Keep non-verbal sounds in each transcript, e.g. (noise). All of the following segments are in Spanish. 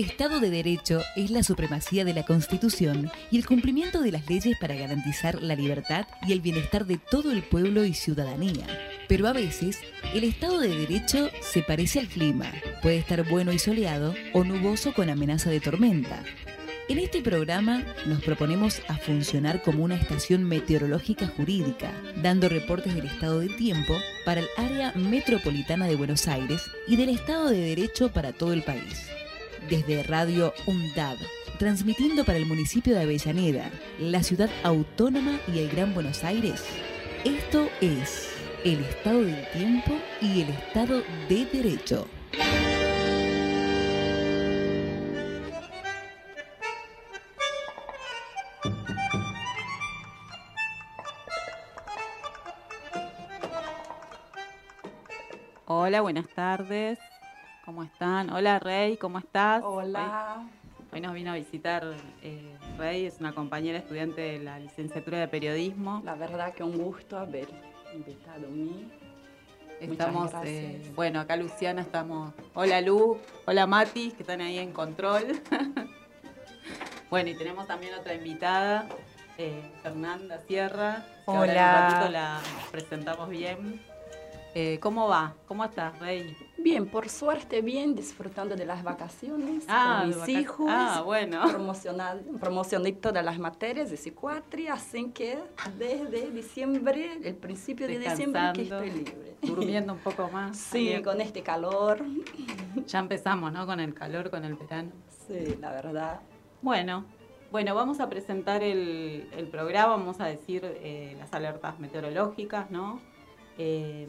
Estado de Derecho es la supremacía de la Constitución y el cumplimiento de las leyes para garantizar la libertad y el bienestar de todo el pueblo y ciudadanía. Pero a veces, el Estado de Derecho se parece al clima. Puede estar bueno y soleado o nuboso con amenaza de tormenta. En este programa nos proponemos a funcionar como una estación meteorológica jurídica, dando reportes del estado del tiempo para el área metropolitana de Buenos Aires y del Estado de Derecho para todo el país. Desde Radio UNDAB, transmitiendo para el municipio de Avellaneda, la ciudad autónoma y el Gran Buenos Aires, esto es el estado del tiempo y el estado de derecho. Hola, buenas tardes. ¿Cómo están? Hola, Rey, ¿cómo estás? Hola. Hoy, nos vino a visitar eh, Rey, es una compañera estudiante de la licenciatura de periodismo. La verdad que un gusto haber invitado a mí. Estamos, Muchas eh, bueno, acá Luciana estamos. Hola Lu, hola Mati, que están ahí en control. (laughs) bueno, y tenemos también otra invitada, eh, Fernanda Sierra. que ahora en Hola. un ratito la presentamos bien. Eh, ¿Cómo va? ¿Cómo estás, Rey? Bien, por suerte bien, disfrutando de las vacaciones Ah, con mis hijos. Ah, bueno. (laughs) Promocioné todas las materias de psiquiatría, así que desde diciembre, el principio de diciembre, que estoy libre. Durmiendo un poco más. Sí, con este calor. Ya empezamos, ¿no? Con el calor, con el verano. Sí, la verdad. Bueno, bueno, vamos a presentar el, el programa, vamos a decir eh, las alertas meteorológicas, ¿no? Eh,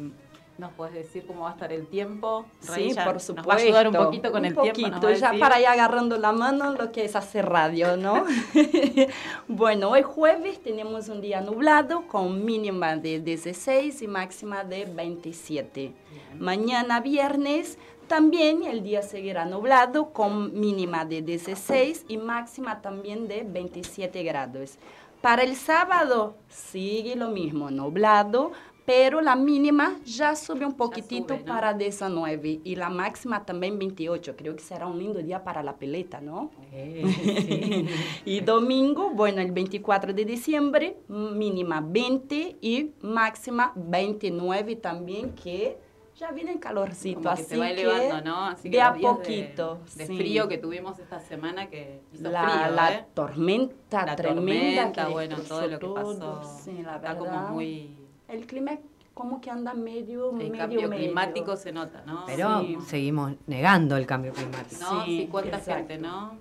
¿Nos puedes decir cómo va a estar el tiempo? Rey, Sí, por Nos supuesto. va a ayudar un poquito con Un el tiempo. nos poquito, va a ya para ir agarrando la mano lo que es hacer radio, ¿no? (laughs) bueno, hoy jueves tenemos un día nublado con mínima de 16 y máxima de 27. Mañana viernes también el día seguirá nublado con mínima de 16 y máxima también de 27 grados. Para el sábado sigue lo mismo, nublado, pero la mínima ya sube un poquitito sube, ¿no? para 19 y la máxima también 28. Creo que será un lindo día para la peleta, ¿no? Eh, (laughs) sí. Y domingo, bueno, el 24 de diciembre, mínima 20 y máxima 29 también, que ya viene el calorcito, Como que así se va que elevando, ¿no? Así que de a poquito. De, de sí. frío que tuvimos esta semana que hizo la, frío, la ¿eh? tormenta La tremenda tormenta, que bueno, todo lo que pasó. Sí, la Está verdad. como muy... El clima como que anda medio, El medio, cambio medio. climático se nota, ¿no? Pero Sí. seguimos negando el cambio climático. ¿No? Sí, Sí, cuánta exacto. gente, ¿no?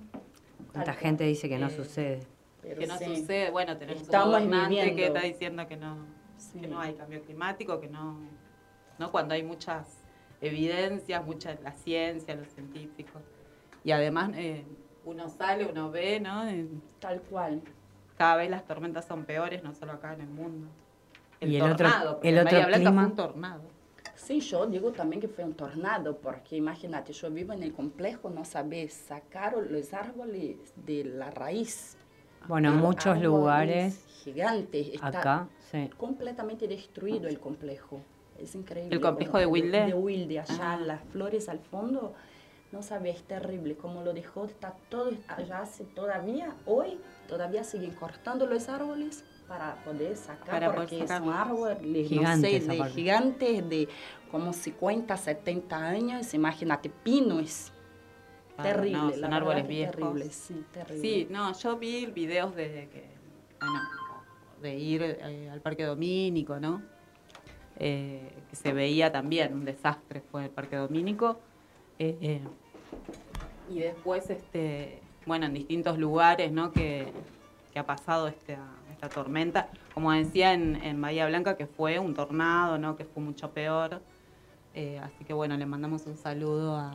Cuánta Tal gente dice que no Eh, sucede. Que no sí. sucede. Bueno, tenemos Estamos un gobernante que está diciendo que no, Sí. que no hay cambio climático, que no, no cuando hay muchas evidencias, mucha la ciencia, los científicos. Y además eh, uno sale, uno ve, ¿no? Eh, Tal cual. Cada vez las tormentas son peores, no solo acá en el mundo. Y el otro- tornado, porque el otro Bahía Blanca clima. fue un tornado. Sí, yo digo también que fue un tornado, porque imagínate, yo vivo en el complejo, no sabes sacar los árboles de la raíz. Bueno, en Pero muchos lugares, Gigantes. Está acá, sí. completamente destruido el complejo. Es increíble. ¿El complejo como- de Wilde? De Wilde, allá, Ah. las flores al fondo. No sabes, es terrible. Como lo dejó, está todo allá todavía, hoy, todavía siguen cortando los árboles para poder sacar, Para poder porque sacar. son árboles, Gigantes, no sé, de gigantes de como 50, 70 años. Imagínate, pinos. Ah, terrible. no, son árboles viejos. Terrible, sí, terrible. Sí, no, yo vi videos de que, bueno, de ir eh, al Parque Domínico, ¿no? Eh, que se veía también un desastre fue el Parque Domínico. Eh, eh, y después, este, bueno, en distintos lugares, ¿no? Que, que ha pasado esta, esta tormenta. Como decía en, en Bahía Blanca, que fue un tornado, ¿no? Que fue mucho peor. Eh, así que bueno, le mandamos un saludo a,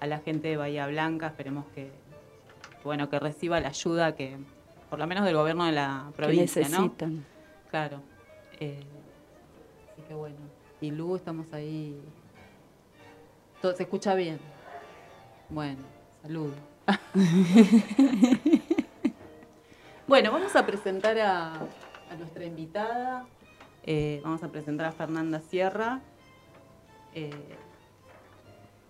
a la gente de Bahía Blanca. Esperemos que, que, bueno, que reciba la ayuda que, por lo menos del gobierno de la que provincia, ¿no? necesitan. Claro. Eh, así que bueno. Y Lu, estamos ahí. Todo, ¿Se escucha bien? Bueno, salud. (laughs) bueno, vamos a presentar a, nuestra invitada. Eh, vamos a presentar a Fernanda Sierra, eh,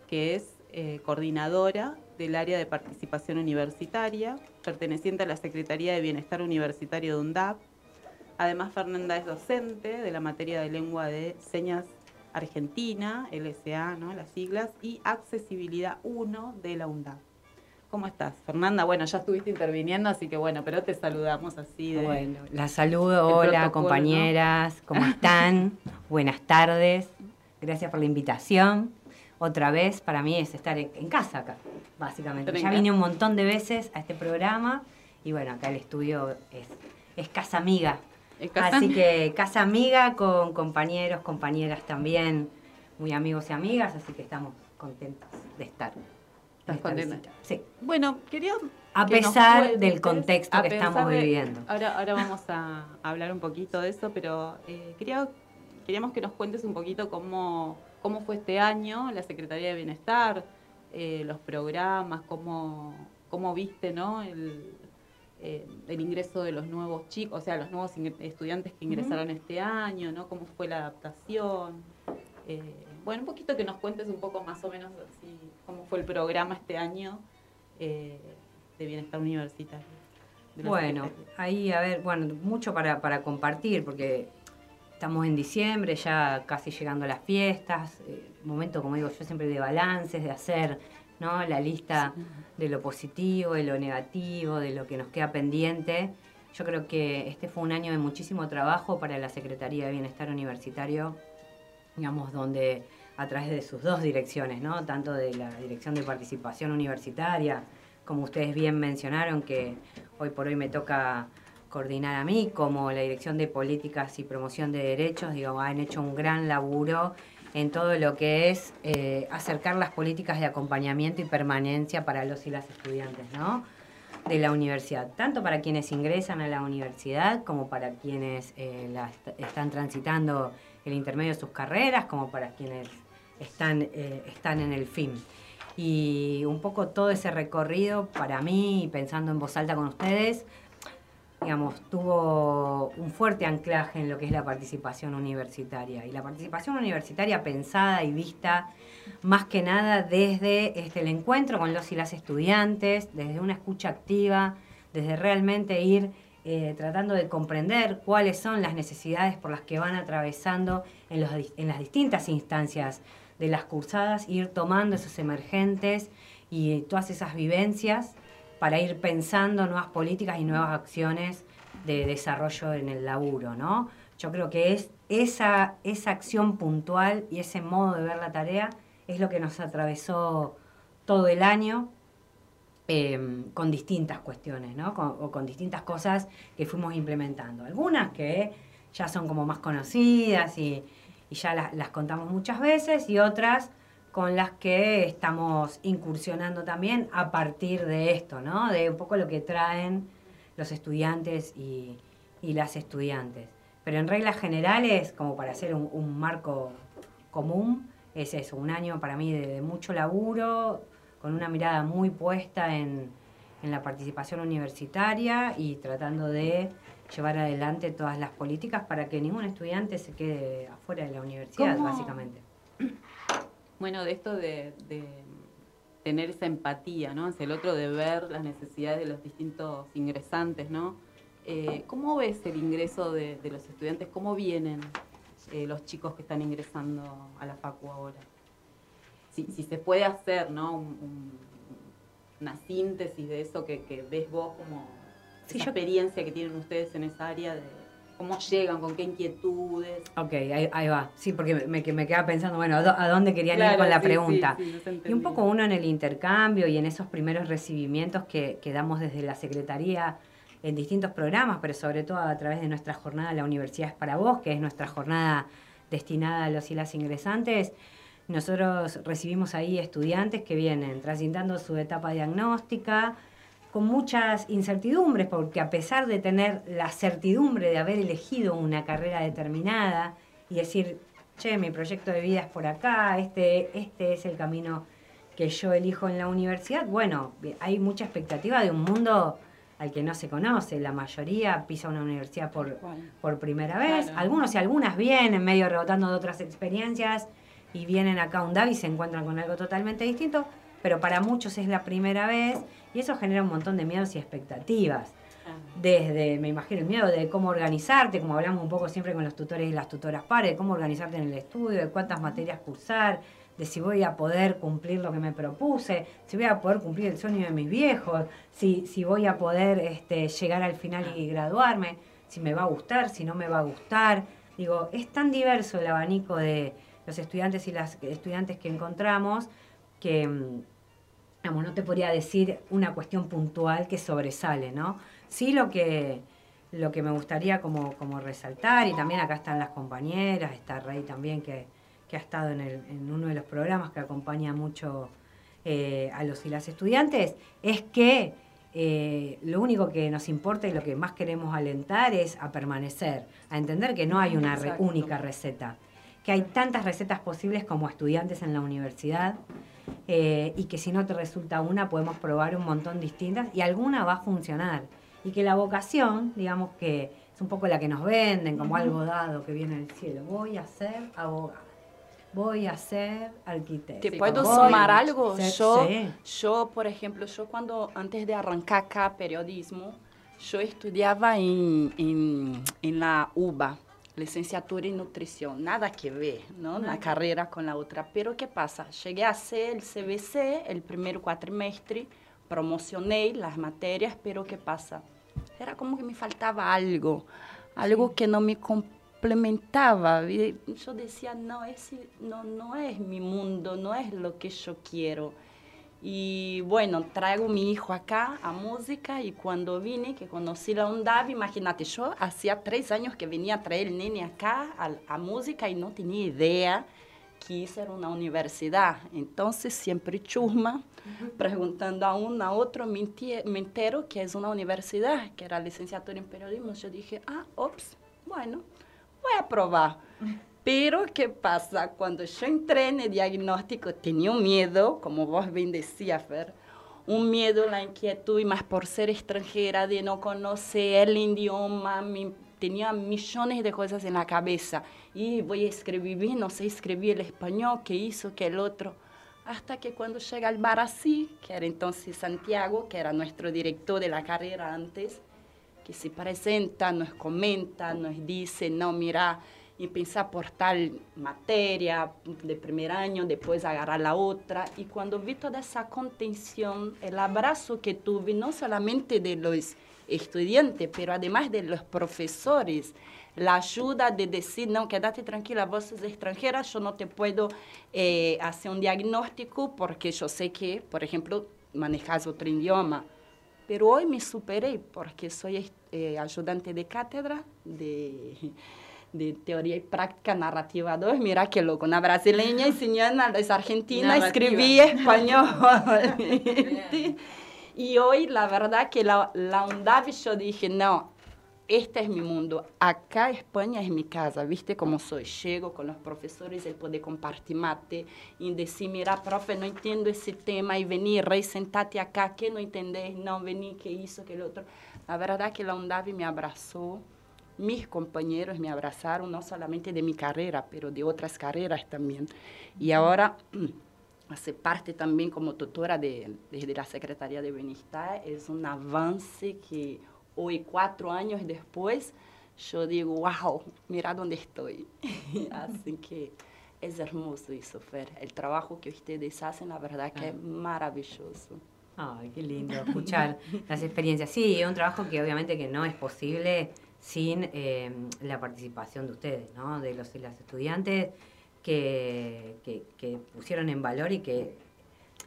que es eh, coordinadora del área de participación universitaria, perteneciente a la Secretaría de Bienestar Universitario de UNDAP. Además, Fernanda es docente de la materia de lengua de señas argentina, LSA, las siglas, y accesibilidad 1 de la UNDAP. ¿Cómo estás, Fernanda? Bueno, ya estuviste interviniendo, así que bueno, pero te saludamos así de... Bueno, la saludo, hola compañeras, ¿cómo están? (laughs) Buenas tardes, gracias por la invitación. Otra vez, para mí es estar en casa acá, básicamente. Ya vine un montón de veces a este programa y bueno, acá el estudio es, es casa amiga. Así que casa amiga con compañeros, compañeras también, muy amigos y amigas, así que estamos contentos de estar. ¿Estás contenta? Sí. Bueno, quería... A pesar del contexto que estamos viviendo. Ahora, ahora vamos a hablar un poquito de eso, pero eh, quería, queríamos que nos cuentes un poquito cómo, cómo fue este año la Secretaría de Bienestar, eh, los programas, cómo, cómo viste ¿no? el, eh, el ingreso de los nuevos chicos, o sea, los nuevos estudiantes que ingresaron este año, ¿no? Cómo fue la adaptación. Eh, bueno, un poquito que nos cuentes un poco más o menos así, cómo fue el programa este año eh, de bienestar universitario. Bueno, ahí, a ver, bueno, mucho para, para compartir, porque estamos en diciembre, ya casi llegando a las fiestas, momento, como digo yo, siempre de balances, de hacer ¿no? La lista de lo positivo, de lo negativo, de lo que nos queda pendiente. Yo creo que este fue un año de muchísimo trabajo para la Secretaría de Bienestar Universitario, digamos, donde a través de sus dos direcciones, ¿no? Tanto de la Dirección de Participación Universitaria, como ustedes bien mencionaron, que hoy por hoy me toca coordinar a mí, como la Dirección de Políticas y Promoción de Derechos, digo, han hecho un gran laburo en todo lo que es eh, acercar las políticas de acompañamiento y permanencia para los y las estudiantes, ¿no? de la universidad, tanto para quienes ingresan a la universidad como para quienes eh, están transitando el intermedio de sus carreras, como para quienes están, eh, están en el fin. Y un poco todo ese recorrido para mí, pensando en voz alta con ustedes, digamos, tuvo un fuerte anclaje en lo que es la participación universitaria. Y la participación universitaria pensada y vista más que nada desde este, el encuentro con los y las estudiantes, desde una escucha activa, desde realmente ir eh, tratando de comprender cuáles son las necesidades por las que van atravesando en, en las distintas instancias de las cursadas, ir tomando esos emergentes y todas esas vivencias para ir pensando nuevas políticas y nuevas acciones de desarrollo en el laburo, ¿no? Yo creo que es esa, esa acción puntual y ese modo de ver la tarea es lo que nos atravesó todo el año em, con distintas cuestiones, ¿no? o con distintas cosas que fuimos implementando. Algunas que ya son como más conocidas y, ya las contamos muchas veces y otras con las que estamos incursionando también a partir de esto, ¿no? De un poco lo que traen los estudiantes y, las estudiantes. Pero en reglas generales, como para hacer un, marco común, es eso, un año para mí de, mucho laburo, con una mirada muy puesta en, la participación universitaria y tratando de llevar adelante todas las políticas para que ningún estudiante se quede afuera de la universidad, básicamente bueno, de esto de, tener esa empatía, ¿no? Hacia el otro, de ver las necesidades de los distintos ingresantes, ¿no? Eh, ¿Cómo ves el ingreso de, los estudiantes? ¿Cómo vienen eh, los chicos que están ingresando a la FACU ahora? Si, se puede hacer, ¿no? una síntesis de eso que, ves vos como esa experiencia que tienen ustedes en esa área de cómo llegan, con qué inquietudes. Ok, ahí, va. Sí, porque me, me quedaba pensando, bueno, ¿a dónde querían ir con la pregunta? y un poco uno en el intercambio y en esos primeros recibimientos que, que, damos desde la Secretaría en distintos programas, pero sobre todo a través de nuestra jornada La Universidad es para vos, que es nuestra jornada destinada a los y las ingresantes. Nosotros recibimos ahí estudiantes que vienen transitando su etapa diagnóstica, con muchas incertidumbres, porque a pesar de tener la certidumbre de haber elegido una carrera determinada y decir, che, mi proyecto de vida es por acá, este, este es el camino que yo elijo en la universidad, bueno, hay mucha expectativa de un mundo al que no se conoce. La mayoría pisa una universidad por, por primera vez. Algunos y algunas vienen medio rebotando de otras experiencias y vienen acá a un DAV y se encuentran con algo totalmente distinto. pero para muchos es la primera vez y eso genera un montón de miedos y expectativas. Desde, me imagino, el miedo de cómo organizarte, como hablamos un poco siempre con los tutores y las tutoras pares, de cómo organizarte en el estudio, de cuántas materias cursar, de si voy a poder cumplir lo que me propuse, si voy a poder cumplir el sueño de mis viejos, si, si voy a poder este, llegar al final y graduarme, si me va a gustar, si no me va a gustar. Digo, es tan diverso el abanico de los estudiantes y las estudiantes que encontramos que mm, no te podría decir una cuestión puntual que sobresale, ¿no? Sí lo que, lo que me gustaría como, como resaltar, y también acá están las compañeras, está Rey también que, ha estado en, el, en, uno de los programas que acompaña mucho eh, a los y las estudiantes, es que eh, lo único que nos importa y lo que más queremos alentar es a permanecer, a entender que no hay una única receta, que hay tantas recetas posibles como estudiantes en la universidad eh, y que si no te resulta una podemos probar un montón distintas y alguna va a funcionar. Y que la vocación, digamos que es un poco la que nos venden como algo dado que viene del cielo. Voy a ser abogado. Voy a ser arquitecto. ¿Te puedo sumar algo? yo, yo, por ejemplo, yo cuando antes de arrancar acá periodismo, yo estudiaba en, en, en la UBA, licenciatura en nutrición, nada que ver, ¿no? La carrera con la otra. Pero ¿qué pasa? Llegué a hacer el CBC el primer cuatrimestre, promocioné las materias, pero ¿qué pasa? Era como que me faltaba algo, algo que no me complementaba. Yo decía, no, ese no, no es mi mundo, no es lo que yo quiero. Y bueno, traigo mi hijo acá a música y cuando vine, que conocí la UNDAV, imagínate, yo hacía tres años que venía a traer el nene acá a, a música y no tenía idea que era una universidad. Entonces, siempre chusma, preguntando a uno, a otro, me, entero que es una universidad, que era licenciatura en periodismo. Yo dije, ah, ops, bueno, voy a probar. (laughs) Pero, ¿qué pasa? Cuando yo entré en el diagnóstico, tenía un miedo, como vos bien decías, Fer, un miedo, la inquietud, y más por ser extranjera, de no conocer el idioma, tenía millones de cosas en la cabeza. Y voy a escribir, no sé escribir el español, qué hizo, qué el otro. Hasta que cuando llega al Barasí, que era entonces Santiago, que era nuestro director de la carrera antes, que se presenta, nos comenta, nos dice, no, mira, y pensar por tal materia de primer año, después agarrar la otra. Y cuando vi toda esa contención, el abrazo que tuve, no solamente de los estudiantes, pero además de los profesores, la ayuda de decir, no, quédate tranquila, vos sos extranjera, yo no te puedo eh, hacer un diagnóstico porque yo sé que, por ejemplo, manejas otro idioma. Pero hoy me superé porque soy eh, ayudante de cátedra de de teoría y práctica narrativa 2. Mira qué loco, una brasileña enseñando a los argentinos a escribir español. (laughs) y hoy la verdad que la, la UNDAV yo dije, no, este es mi mundo. Acá España es mi casa, ¿viste cómo soy? Llego con los profesores, el poder compartir mate y decir, mira, profe, no entiendo ese tema y venir, rey, sentate acá, que no entendés, no, vení, que hizo, que el otro. La verdad que la UNDAV me abrazó mis compañeros me abrazaron, no solamente de mi carrera, pero de otras carreras también. Y ahora (clears throat) hace parte también como tutora de, desde la Secretaría de Bienestar. Es un avance que hoy, cuatro años después, yo digo, wow, mira dónde estoy. (laughs) Así que es hermoso eso, Fer. El trabajo que ustedes hacen, la verdad que es maravilloso. Ay, qué lindo escuchar las experiencias. Sí, es un trabajo que obviamente que no es posible sin eh, la participación de ustedes, ¿no? de los y las estudiantes que, que, pusieron en valor y que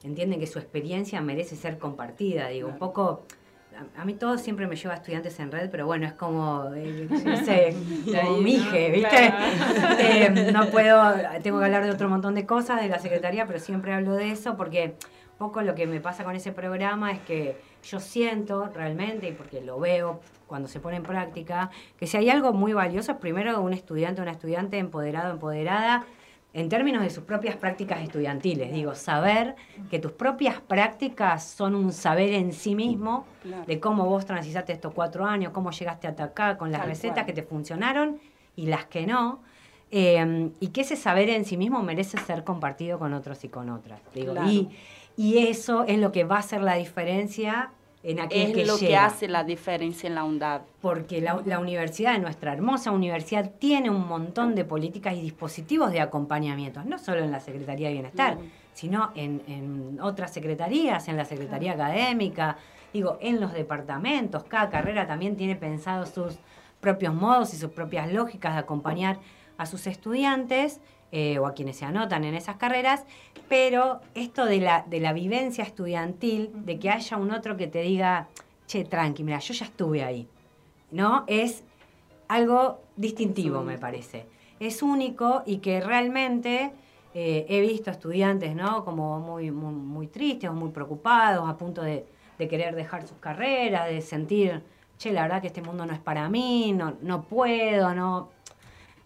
entienden que su experiencia merece ser compartida. Digo, un poco, a, mí todo siempre me lleva a estudiantes en red, pero bueno, es como, eh, (laughs) no sé, como mije, ¿viste? Eh, no puedo, tengo que hablar de otro montón de cosas de la secretaría, pero siempre hablo de eso porque un poco lo que me pasa con ese programa es que yo siento realmente, y porque lo veo cuando se pone en práctica, que si hay algo muy valioso es primero un estudiante o una estudiante empoderado, empoderada, en términos de sus propias prácticas estudiantiles. Digo, saber que tus propias prácticas son un saber en sí mismo de cómo vos transitaste estos cuatro años, cómo llegaste hasta acá, con las recetas que te funcionaron y las que no. eh, y que ese saber en sí mismo merece ser compartido con otros y con otras. y, y, eso es lo que va a hacer la diferencia en es lo que hace la diferencia en la UNDAD. Porque la, la, universidad, nuestra hermosa universidad, tiene un montón de políticas y dispositivos de acompañamiento, no solo en la Secretaría de Bienestar, sino en, en, otras secretarías, en la Secretaría Académica, digo, en los departamentos. Cada carrera también tiene pensado sus propios modos y sus propias lógicas de acompañar a sus estudiantes eh, o a quienes se anotan en esas carreras, pero esto de la, de la vivencia estudiantil, de que haya un otro que te diga, che, tranqui, mira, yo ya estuve ahí, ¿no? Es algo distintivo, me parece. Es único y que realmente eh, he visto estudiantes, ¿no? Como muy, muy, tristes o muy preocupados, a punto de, de querer dejar sus carreras, de sentir, che, la verdad que este mundo no es para mí, no, no puedo, no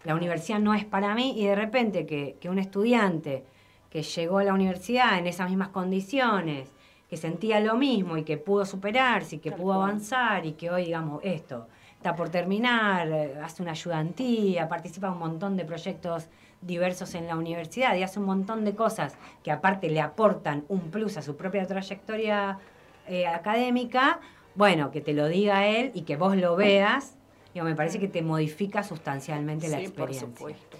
la universidad no es para mí y de repente que, un estudiante que llegó a la universidad en esas mismas condiciones, que sentía lo mismo y que pudo superarse y que pudo avanzar y que hoy, digamos, esto está por terminar, eh, hace una ayudantía, participa en un montón de proyectos diversos en la universidad y hace un montón de cosas que aparte le aportan un plus a su propia trayectoria eh, académica, bueno, que te lo diga él y que vos lo veas me parece que te modifica sustancialmente la experiencia. Por supuesto.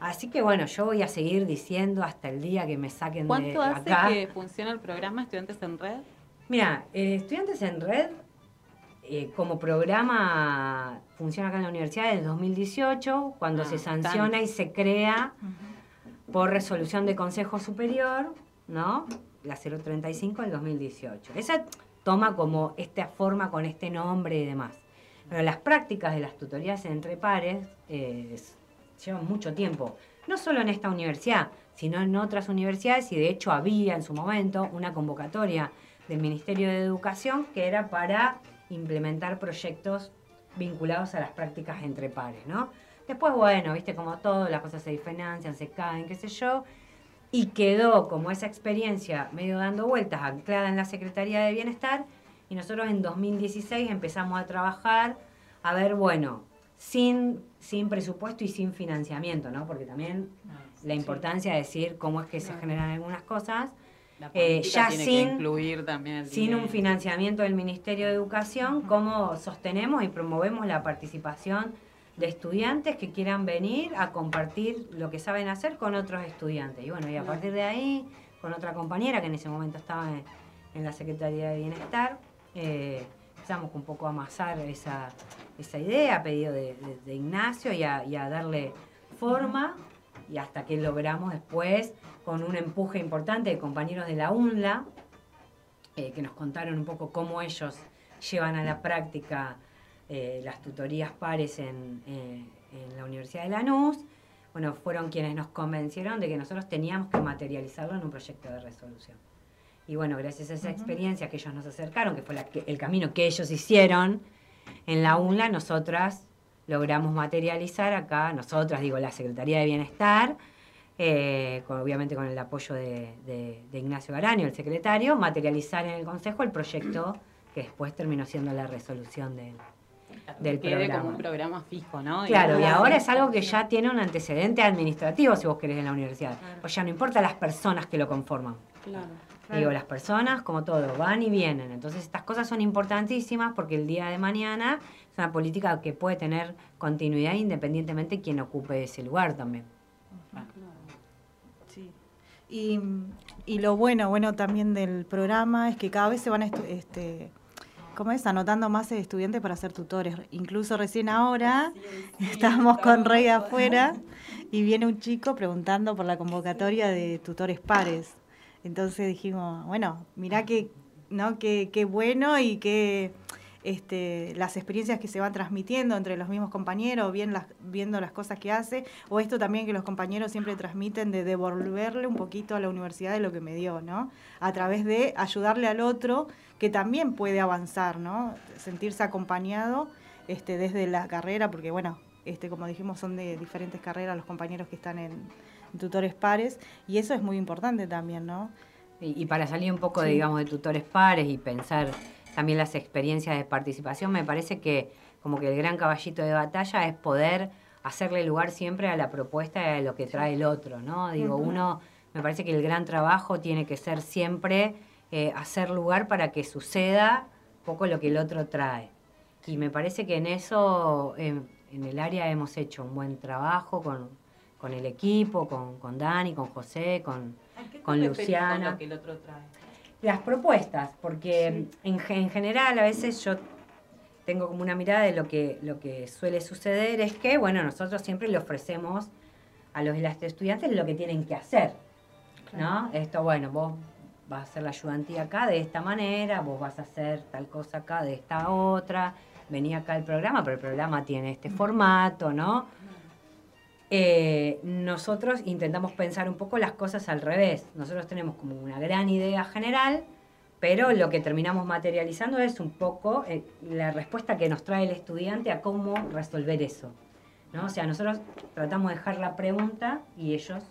Así que bueno, yo voy a seguir diciendo hasta el día que me saquen de acá. ¿Cuánto hace que funciona el programa Estudiantes en Red? Mira, eh, Estudiantes en Red eh, como programa funciona acá en la universidad desde el 2018, cuando se ah, sanciona y se crea por resolución de Consejo Superior, ¿no? La 035 del 2018. Esa toma como esta forma con este nombre y demás. Pero las prácticas de las tutorías entre pares eh, llevan mucho tiempo, no solo en esta universidad, sino en otras universidades y de hecho había en su momento una convocatoria del Ministerio de Educación que era para implementar proyectos vinculados a las prácticas entre pares, ¿no? Después, bueno, viste como todo, las cosas se diferencian, se caen, qué sé yo, y quedó como esa experiencia medio dando vueltas, anclada en la Secretaría de Bienestar, y nosotros en 2016 empezamos a trabajar, a ver, bueno, sin, sin presupuesto y sin financiamiento, ¿no? Porque también ah, la importancia de decir cómo es que se generan algunas cosas. Eh, ya sin, también sin un financiamiento del Ministerio de Educación, cómo sostenemos y promovemos la participación de estudiantes que quieran venir a compartir lo que saben hacer con otros estudiantes. Y bueno, y a partir de ahí, con otra compañera que en ese momento estaba en la Secretaría de Bienestar, eh, empezamos un poco a amasar esa, esa idea a pedido de, Ignacio y a, darle forma y hasta que logramos después con un empuje importante de compañeros de la UNLA eh, que nos contaron un poco cómo ellos llevan a la práctica eh, las tutorías pares en, en la Universidad de Lanús. Bueno, fueron quienes nos convencieron de que nosotros teníamos que materializarlo en un proyecto de resolución. Y bueno, gracias a esa experiencia que ellos nos acercaron, que fue el camino que ellos hicieron en la UNLA, nosotras logramos materializar acá, nosotras, digo, la Secretaría de Bienestar, eh, obviamente con el apoyo de, Ignacio Garaño, el secretario, materializar en el Consejo el proyecto que después terminó siendo la resolución de, del programa. como un programa fijo, ¿no? Claro, y, ahora es algo que ya tiene un antecedente administrativo, si vos querés, en la universidad. Pues ya no importa las personas que lo conforman. Claro. Digo, las personas, como todo, van y vienen. Entonces, estas cosas son importantísimas porque el día de mañana es una política que puede tener continuidad independientemente de quien ocupe ese lugar también. Sí. Y, y, lo bueno, bueno también del programa es que cada vez se van este, ¿cómo es? anotando más estudiantes para ser tutores. Incluso recién ahora (laughs) estamos con Rey afuera y viene un chico preguntando por la convocatoria de tutores pares. Entonces dijimos, bueno, mirá qué, ¿no? qué bueno y qué este, las experiencias que se van transmitiendo entre los mismos compañeros, bien las, viendo las cosas que hace, o esto también que los compañeros siempre transmiten de devolverle un poquito a la universidad de lo que me dio, ¿no? A través de ayudarle al otro que también puede avanzar, ¿no? Sentirse acompañado este, desde la carrera, porque bueno, este, como dijimos, son de diferentes carreras los compañeros que están en tutores pares, y eso es muy importante también, ¿no? Y, para salir un poco, de, digamos, de tutores pares y pensar también las experiencias de participación, me parece que como que el gran caballito de batalla es poder hacerle lugar siempre a la propuesta de lo que trae el otro, ¿no? Digo, uno, me parece que el gran trabajo tiene que ser siempre eh, hacer lugar para que suceda poco lo que el otro trae. Y me parece que en eso, en el área hemos hecho un buen trabajo con, con el equipo, con, con Dani, con José, con, con Luciana. Lo que el otro trae? Las propuestas, porque en, en general a veces yo tengo como una mirada de lo que, lo que suele suceder es que, bueno, nosotros siempre le ofrecemos a los estudiantes lo que tienen que hacer, ¿no? Esto, bueno, vos vas a hacer la ayudantía acá de esta manera, vos vas a hacer tal cosa acá de esta otra, venía acá el programa, pero el programa tiene este formato, ¿no? Eh, nosotros intentamos pensar un poco las cosas al revés. Nosotros tenemos como una gran idea general, pero lo que terminamos materializando es un poco eh, la respuesta que nos trae el estudiante a cómo resolver eso. ¿no? O sea, nosotros tratamos de dejar la pregunta y ellos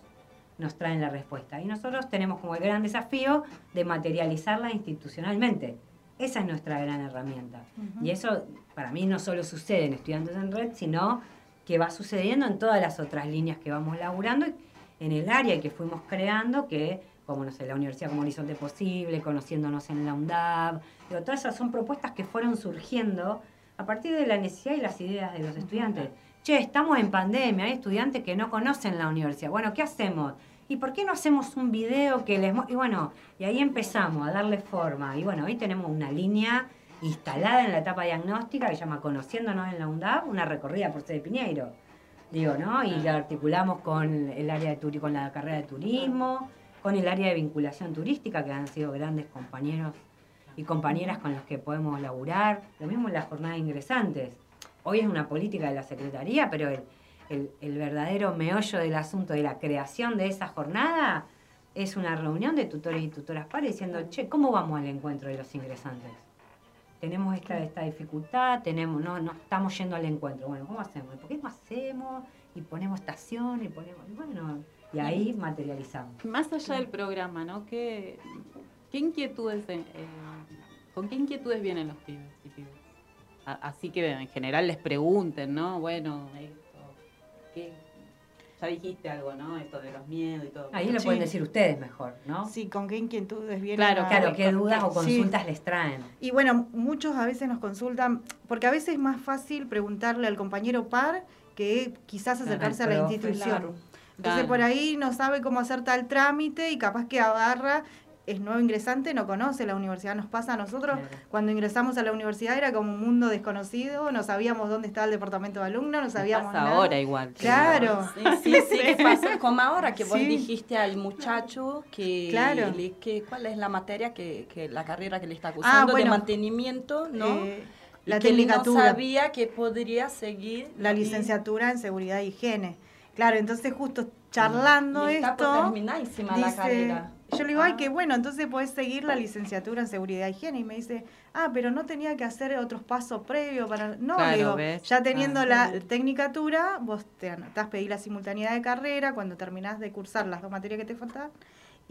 nos traen la respuesta. Y nosotros tenemos como el gran desafío de materializarla institucionalmente. Esa es nuestra gran herramienta. Y eso para mí no solo sucede en Estudiantes en Red, sino que va sucediendo en todas las otras líneas que vamos laburando en el área que fuimos creando, que como no sé, la Universidad como Horizonte Posible, conociéndonos en la UNDAB, pero todas esas son propuestas que fueron surgiendo a partir de la necesidad y las ideas de los estudiantes. Che, estamos en pandemia, hay estudiantes que no conocen la universidad. Bueno, ¿qué hacemos? ¿Y por qué no hacemos un video que les... Y bueno, y ahí empezamos a darle forma. Y bueno, hoy tenemos una línea instalada en la etapa diagnóstica que se llama Conociéndonos en la UNDAP, una recorrida por de Piñeiro. Digo, ¿no? Y la articulamos con el área de con la carrera de turismo, con el área de vinculación turística, que han sido grandes compañeros y compañeras con los que podemos laburar. Lo mismo en la jornada de ingresantes. Hoy es una política de la Secretaría, pero el, el verdadero meollo del asunto de la creación de esa jornada es una reunión de tutores y tutoras pares diciendo, che, ¿cómo vamos al encuentro de los ingresantes? Tenemos esta, esta dificultad, tenemos, no, no estamos yendo al encuentro. Bueno, ¿cómo hacemos? ¿Por qué no hacemos? Y ponemos estación y ponemos, bueno, y ahí materializamos. Más allá del programa, ¿no? ¿Qué, qué inquietudes, eh, con qué inquietudes vienen los pibes y pibes? Así que en general les pregunten, ¿no? Bueno, esto, ¿qué, ya dijiste algo, ¿no? Esto de los miedos y todo. Ahí lo pueden decir ustedes mejor, ¿no? Sí, con qué inquietudes vienen. Claro, claro, qué dudas o consultas les traen. Y bueno, muchos a veces nos consultan, porque a veces es más fácil preguntarle al compañero par que quizás acercarse a la institución. Entonces por ahí no sabe cómo hacer tal trámite y capaz que agarra es nuevo ingresante, no conoce la universidad. Nos pasa a nosotros, cuando ingresamos a la universidad era como un mundo desconocido, no sabíamos dónde estaba el departamento de alumnos, no sabíamos pasa ahora igual. Claro. Sí, sí, sí, (laughs) pasó como ahora que vos dijiste al muchacho que, claro. que cuál es la materia, que, que, la carrera que le está ah, acusando de mantenimiento, ¿no? Eh, la y no sabía que podría seguir la licenciatura en seguridad e higiene. Claro, entonces justo charlando y está esto. Dice, la carrera. Yo le digo, ay, qué ah. bueno, entonces puedes seguir la licenciatura en seguridad e higiene. Y me dice, ah, pero no tenía que hacer otros pasos previos para. No, digo, ya teniendo ah, la tecnicatura, vos te anotás, pedís la simultaneidad de carrera cuando terminás de cursar las dos materias que te faltan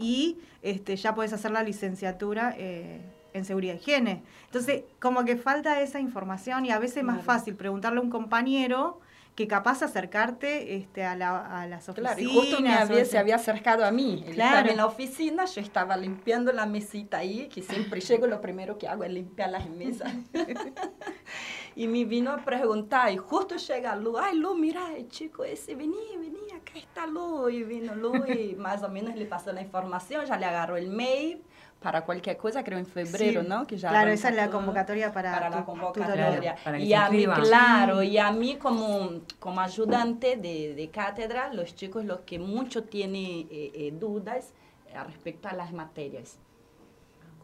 y este, ya puedes hacer la licenciatura eh, en seguridad e higiene. Entonces, como que falta esa información y a veces es más fácil preguntarle a un compañero que capaz acercarte este, a, la, a las oficinas. Claro, y justo me había, se había acercado a mí. estaba en la oficina, yo estaba limpiando la mesita ahí, que siempre llego, lo primero que hago es limpiar las mesas. (laughs) y me vino a preguntar, y justo llega Lu, ay Lu, mira, el chico ese, vení, vení, acá está Lu. Y vino Lu y más o menos le pasó la información, ya le agarró el mail para cualquier cosa, creo en febrero, ¿no? Que ya claro, esa es la convocatoria para, para la convocatoria. y a mí, claro, y a mí como, como ayudante de, de cátedra, los chicos los que mucho tienen eh, eh, dudas eh, respecto a las materias.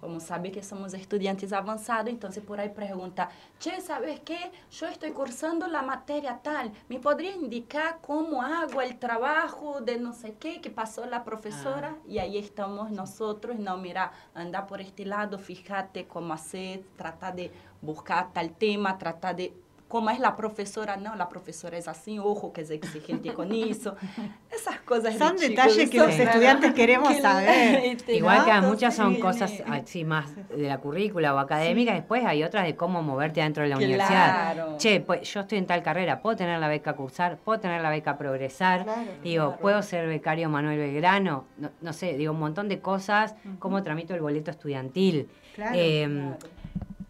Como sabe que somos estudiantes avanzados, entonces por ahí pregunta, che, ¿sabes qué? Yo estoy cursando la materia tal, ¿me podría indicar cómo hago el trabajo de no sé qué que pasó la profesora? Ah. Y ahí estamos nosotros, no, mira, anda por este lado, fíjate cómo hacer, trata de buscar tal tema, trata de como es la profesora, no, la profesora es así, ojo que es exigente con eso. (laughs) Esas cosas de Son chicos, detalles que los estudiantes queremos que- saber. Igual que muchas son cosas eh, así más de la currícula o académica, después hay otras de cómo moverte dentro de la Claro. universidad. Che, pues yo estoy en tal carrera, puedo tener la beca cursar, puedo tener la beca progresar, Claro, digo, claro. puedo ser becario Manuel Belgrano, no, no sé, digo, un montón de cosas, cómo tramito el boleto estudiantil. Claro, Em,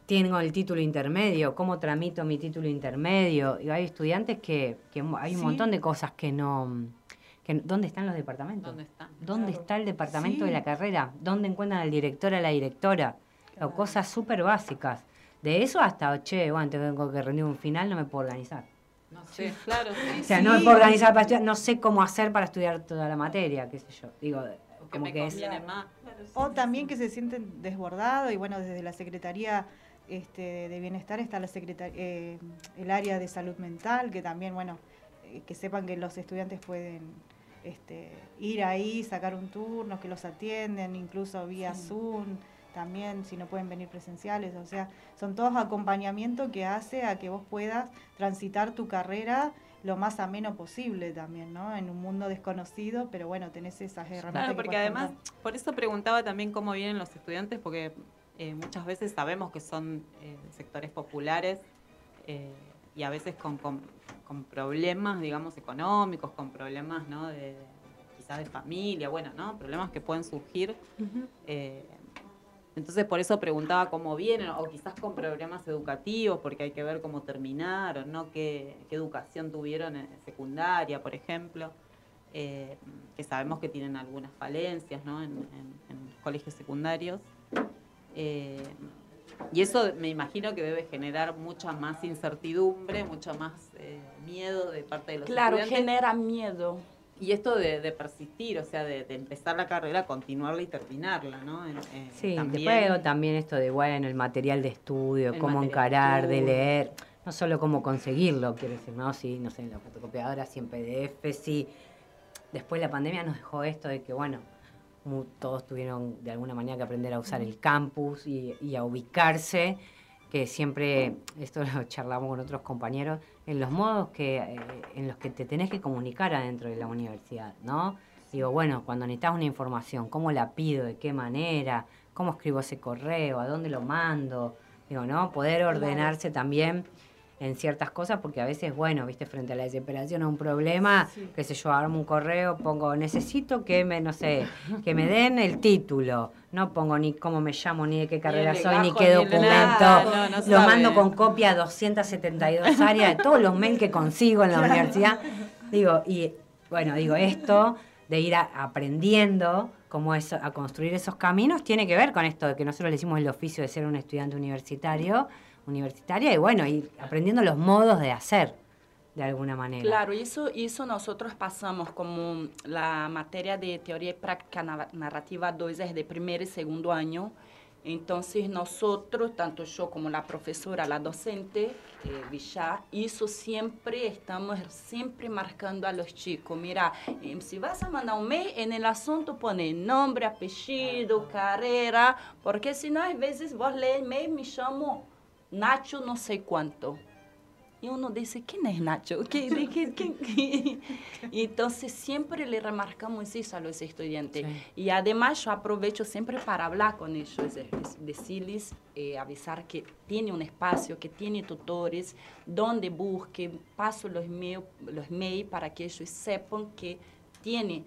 Tengo el título intermedio, cómo tramito mi título intermedio. Y hay estudiantes que, que hay un Sí. montón de cosas que no... Que, ¿Dónde están los departamentos? ¿Dónde está? ¿Dónde Claro. está el departamento Sí. de la carrera? ¿Dónde encuentran al director o a la directora? O cosas súper básicas. De eso hasta, che, bueno, tengo que rendir un final, no me puedo organizar. No sé, claro, sí. O sea, Sí. no me puedo organizar para estudiar, no sé cómo hacer para estudiar toda la materia, qué sé yo. Digo, O que como me que es... más. O también que se sienten desbordados y bueno, desde la Secretaría este, de Bienestar está la eh, el área de salud mental, que también, bueno, eh, que sepan que los estudiantes pueden este, ir ahí, sacar un turno, que los atienden, incluso vía Zoom, también si no pueden venir presenciales, o sea, son todos acompañamientos que hace a que vos puedas transitar tu carrera lo más ameno posible también, ¿no? En un mundo desconocido, pero bueno, tenés esas herramientas. Claro, que porque además, contar. por eso preguntaba también cómo vienen los estudiantes, porque eh, muchas veces sabemos que son eh, sectores populares eh, y a veces con, con- con problemas, digamos, económicos, con problemas, ¿no? De, quizás de familia, bueno, ¿no? Problemas que pueden surgir. Entonces, por eso preguntaba cómo vienen, o quizás con problemas educativos, porque hay que ver cómo terminaron, ¿no? Qué, qué educación tuvieron en secundaria, por ejemplo, que sabemos que tienen algunas falencias, ¿no? En, en- en los colegios secundarios. Eh, y eso me imagino que debe generar mucha más incertidumbre, mucho más eh, miedo de parte de los Claro, estudiantes. genera miedo. Y esto de, de persistir, o sea, de, de empezar la carrera, continuarla y terminarla, ¿no? Eh, Sí, también- después también esto de, bueno, el material de estudio, El cómo de encarar, de leer, no solo cómo conseguirlo, quiero decir, ¿no? Sí, no sé, en la fotocopiadora, sí en PDF, sí. Después la pandemia nos dejó esto de que, bueno, todos tuvieron de alguna manera que aprender a usar el campus y, y a ubicarse, que siempre, esto lo charlamos con otros compañeros, en los modos que, eh, en los que te tenés que comunicar adentro de la universidad, ¿no? Digo, bueno, cuando necesitas una información, ¿cómo la pido? ¿De qué manera? ¿Cómo escribo ese correo? ¿A dónde lo mando? Digo, ¿no? Poder ordenarse también en ciertas cosas, porque a veces, bueno, viste, frente a la desesperación a un problema, qué sé yo, armo un correo, pongo, necesito que me, no sé, que me den el título. No pongo ni cómo me llamo, ni de qué carrera soy, ni qué ni documento. nada, no, no lo sabe. mando con copia a 272 áreas de todos los mails que consigo en la universidad. Digo, y bueno, digo, esto de ir a- aprendiendo cómo es a construir esos caminos tiene que ver con esto de que nosotros le hicimos el oficio de ser un estudiante universitario, universitaria, y bueno, ir aprendiendo los modos de hacer de alguna manera. Claro, eso, eso nosotros pasamos como la materia de teoría y práctica na- narrativa 2 es de primer y segundo año. Entonces nosotros, tanto yo como la profesora, la docente, eh, Villar, eso siempre estamos siempre marcando a los chicos. Mira, eh, si vas a mandar un mail, en el asunto pone nombre, apellido, carrera, porque si no, a veces vos lees mail, me llamo Nacho no sé cuánto. Y uno dice, ¿quién es Nacho? (laughs) ¿Qué, de qué- qué- Y Entonces siempre le remarcamos eso a los estudiantes. Sí. Y además yo aprovecho siempre para hablar con ellos, es es decirles, eh, avisar que tiene un espacio, que tiene tutores, donde busque, paso los mails los mail para que ellos sepan que tiene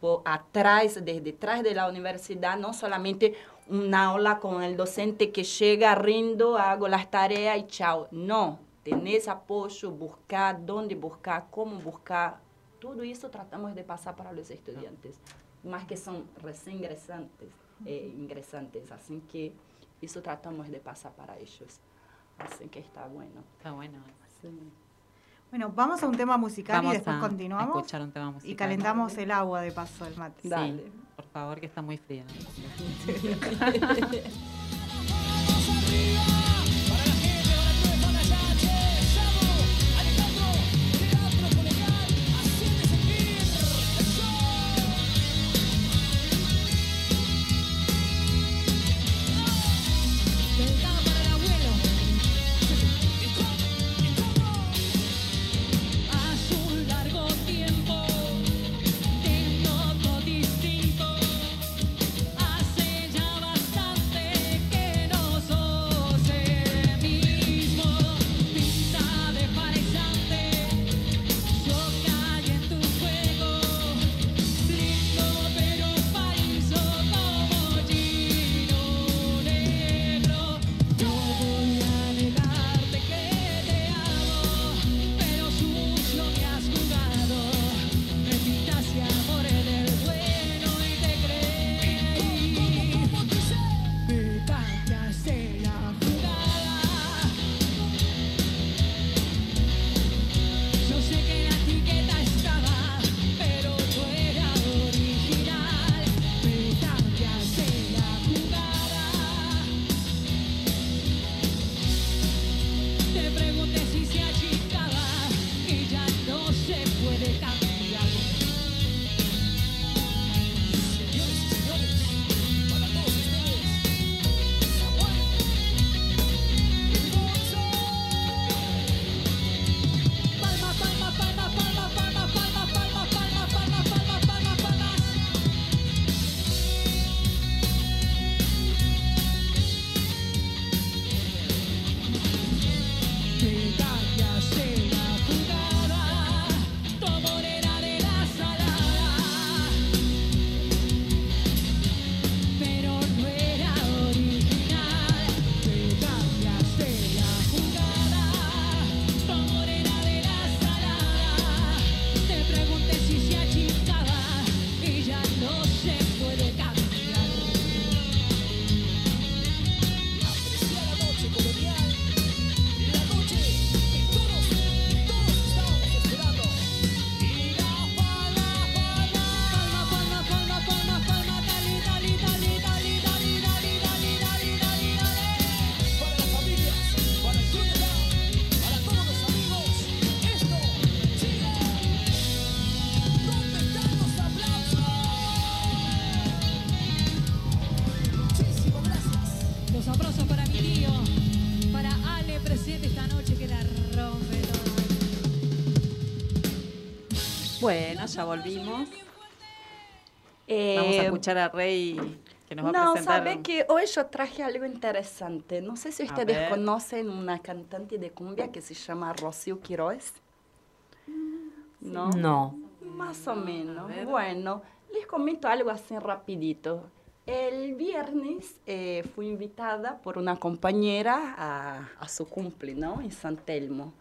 por atrás, desde detrás de la universidad, no solamente una aula con el docente que llega, rindo, hago las tareas y chao. No, tenés apoyo, buscar dónde buscar, cómo buscar. Todo eso tratamos de pasar para los estudiantes, más que son recién ingresantes, eh, ingresantes, así que eso tratamos de pasar para ellos. Así que está bueno. Está bueno. Sí. Bueno, vamos a un tema musical Vamos y después a- continuamos. a escuchar un tema musical. Y calentamos el agua de paso del mate. Sí, Dale. por favor, que está muy fría. (laughs) Bueno, ya volvimos. Eh, Vamos a escuchar a Rey que nos va a no, presentar. sabe que hoy yo traje algo interesante. No sé si A ustedes conocen una cantante de cumbia que se llama Rocío Quiroz. ¿No? No. Más o menos. Bueno, les comento algo así rapidito. El viernes eh, fui invitada por una compañera a, a su cumple, ¿no? En San Telmo.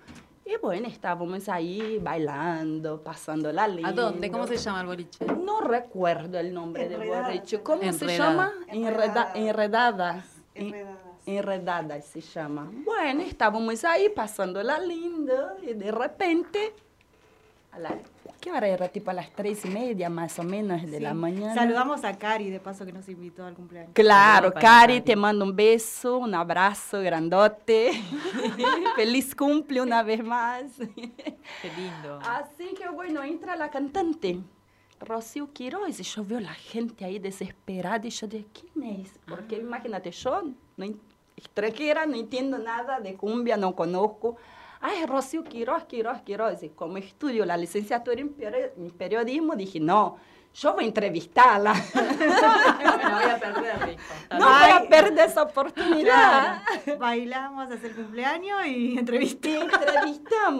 Y bueno, estábamos ahí bailando, pasando la linda. ¿A dónde? ¿Cómo se llama el boliche? No recuerdo el nombre del boliche. ¿Cómo se Enredada. llama? Enreda- enredadas. En- Enredadas se llama. Bueno, estábamos ahí pasando la linda y de repente, a la, ¿qué hora era? Tipo a las tres y media más o menos de la mañana. Saludamos a Cari, de paso que nos invitó al cumpleaños. Claro, Cari, Cari. te mando un beso, un abrazo grandote. (laughs) (laughs) Feliz cumple una vez más. Qué lindo. Así que bueno, entra la cantante, Rocío Quiroz, y yo veo la gente ahí desesperada y yo digo, ¿quién es? Porque imagínate, yo, no, extranjera, no entiendo nada de cumbia, no conozco. Ay, Rocío Quiroz, Quiroz, Quiroz. Y como estudio la licenciatura en, peri- en periodismo, dije, no, yo voy a entrevistarla. (laughs) bueno, voy a perder, dijo. (laughs) no voy a perder esa oportunidad. Claro. Bailamos, hacer cumpleaños (laughs) y entrevistamos.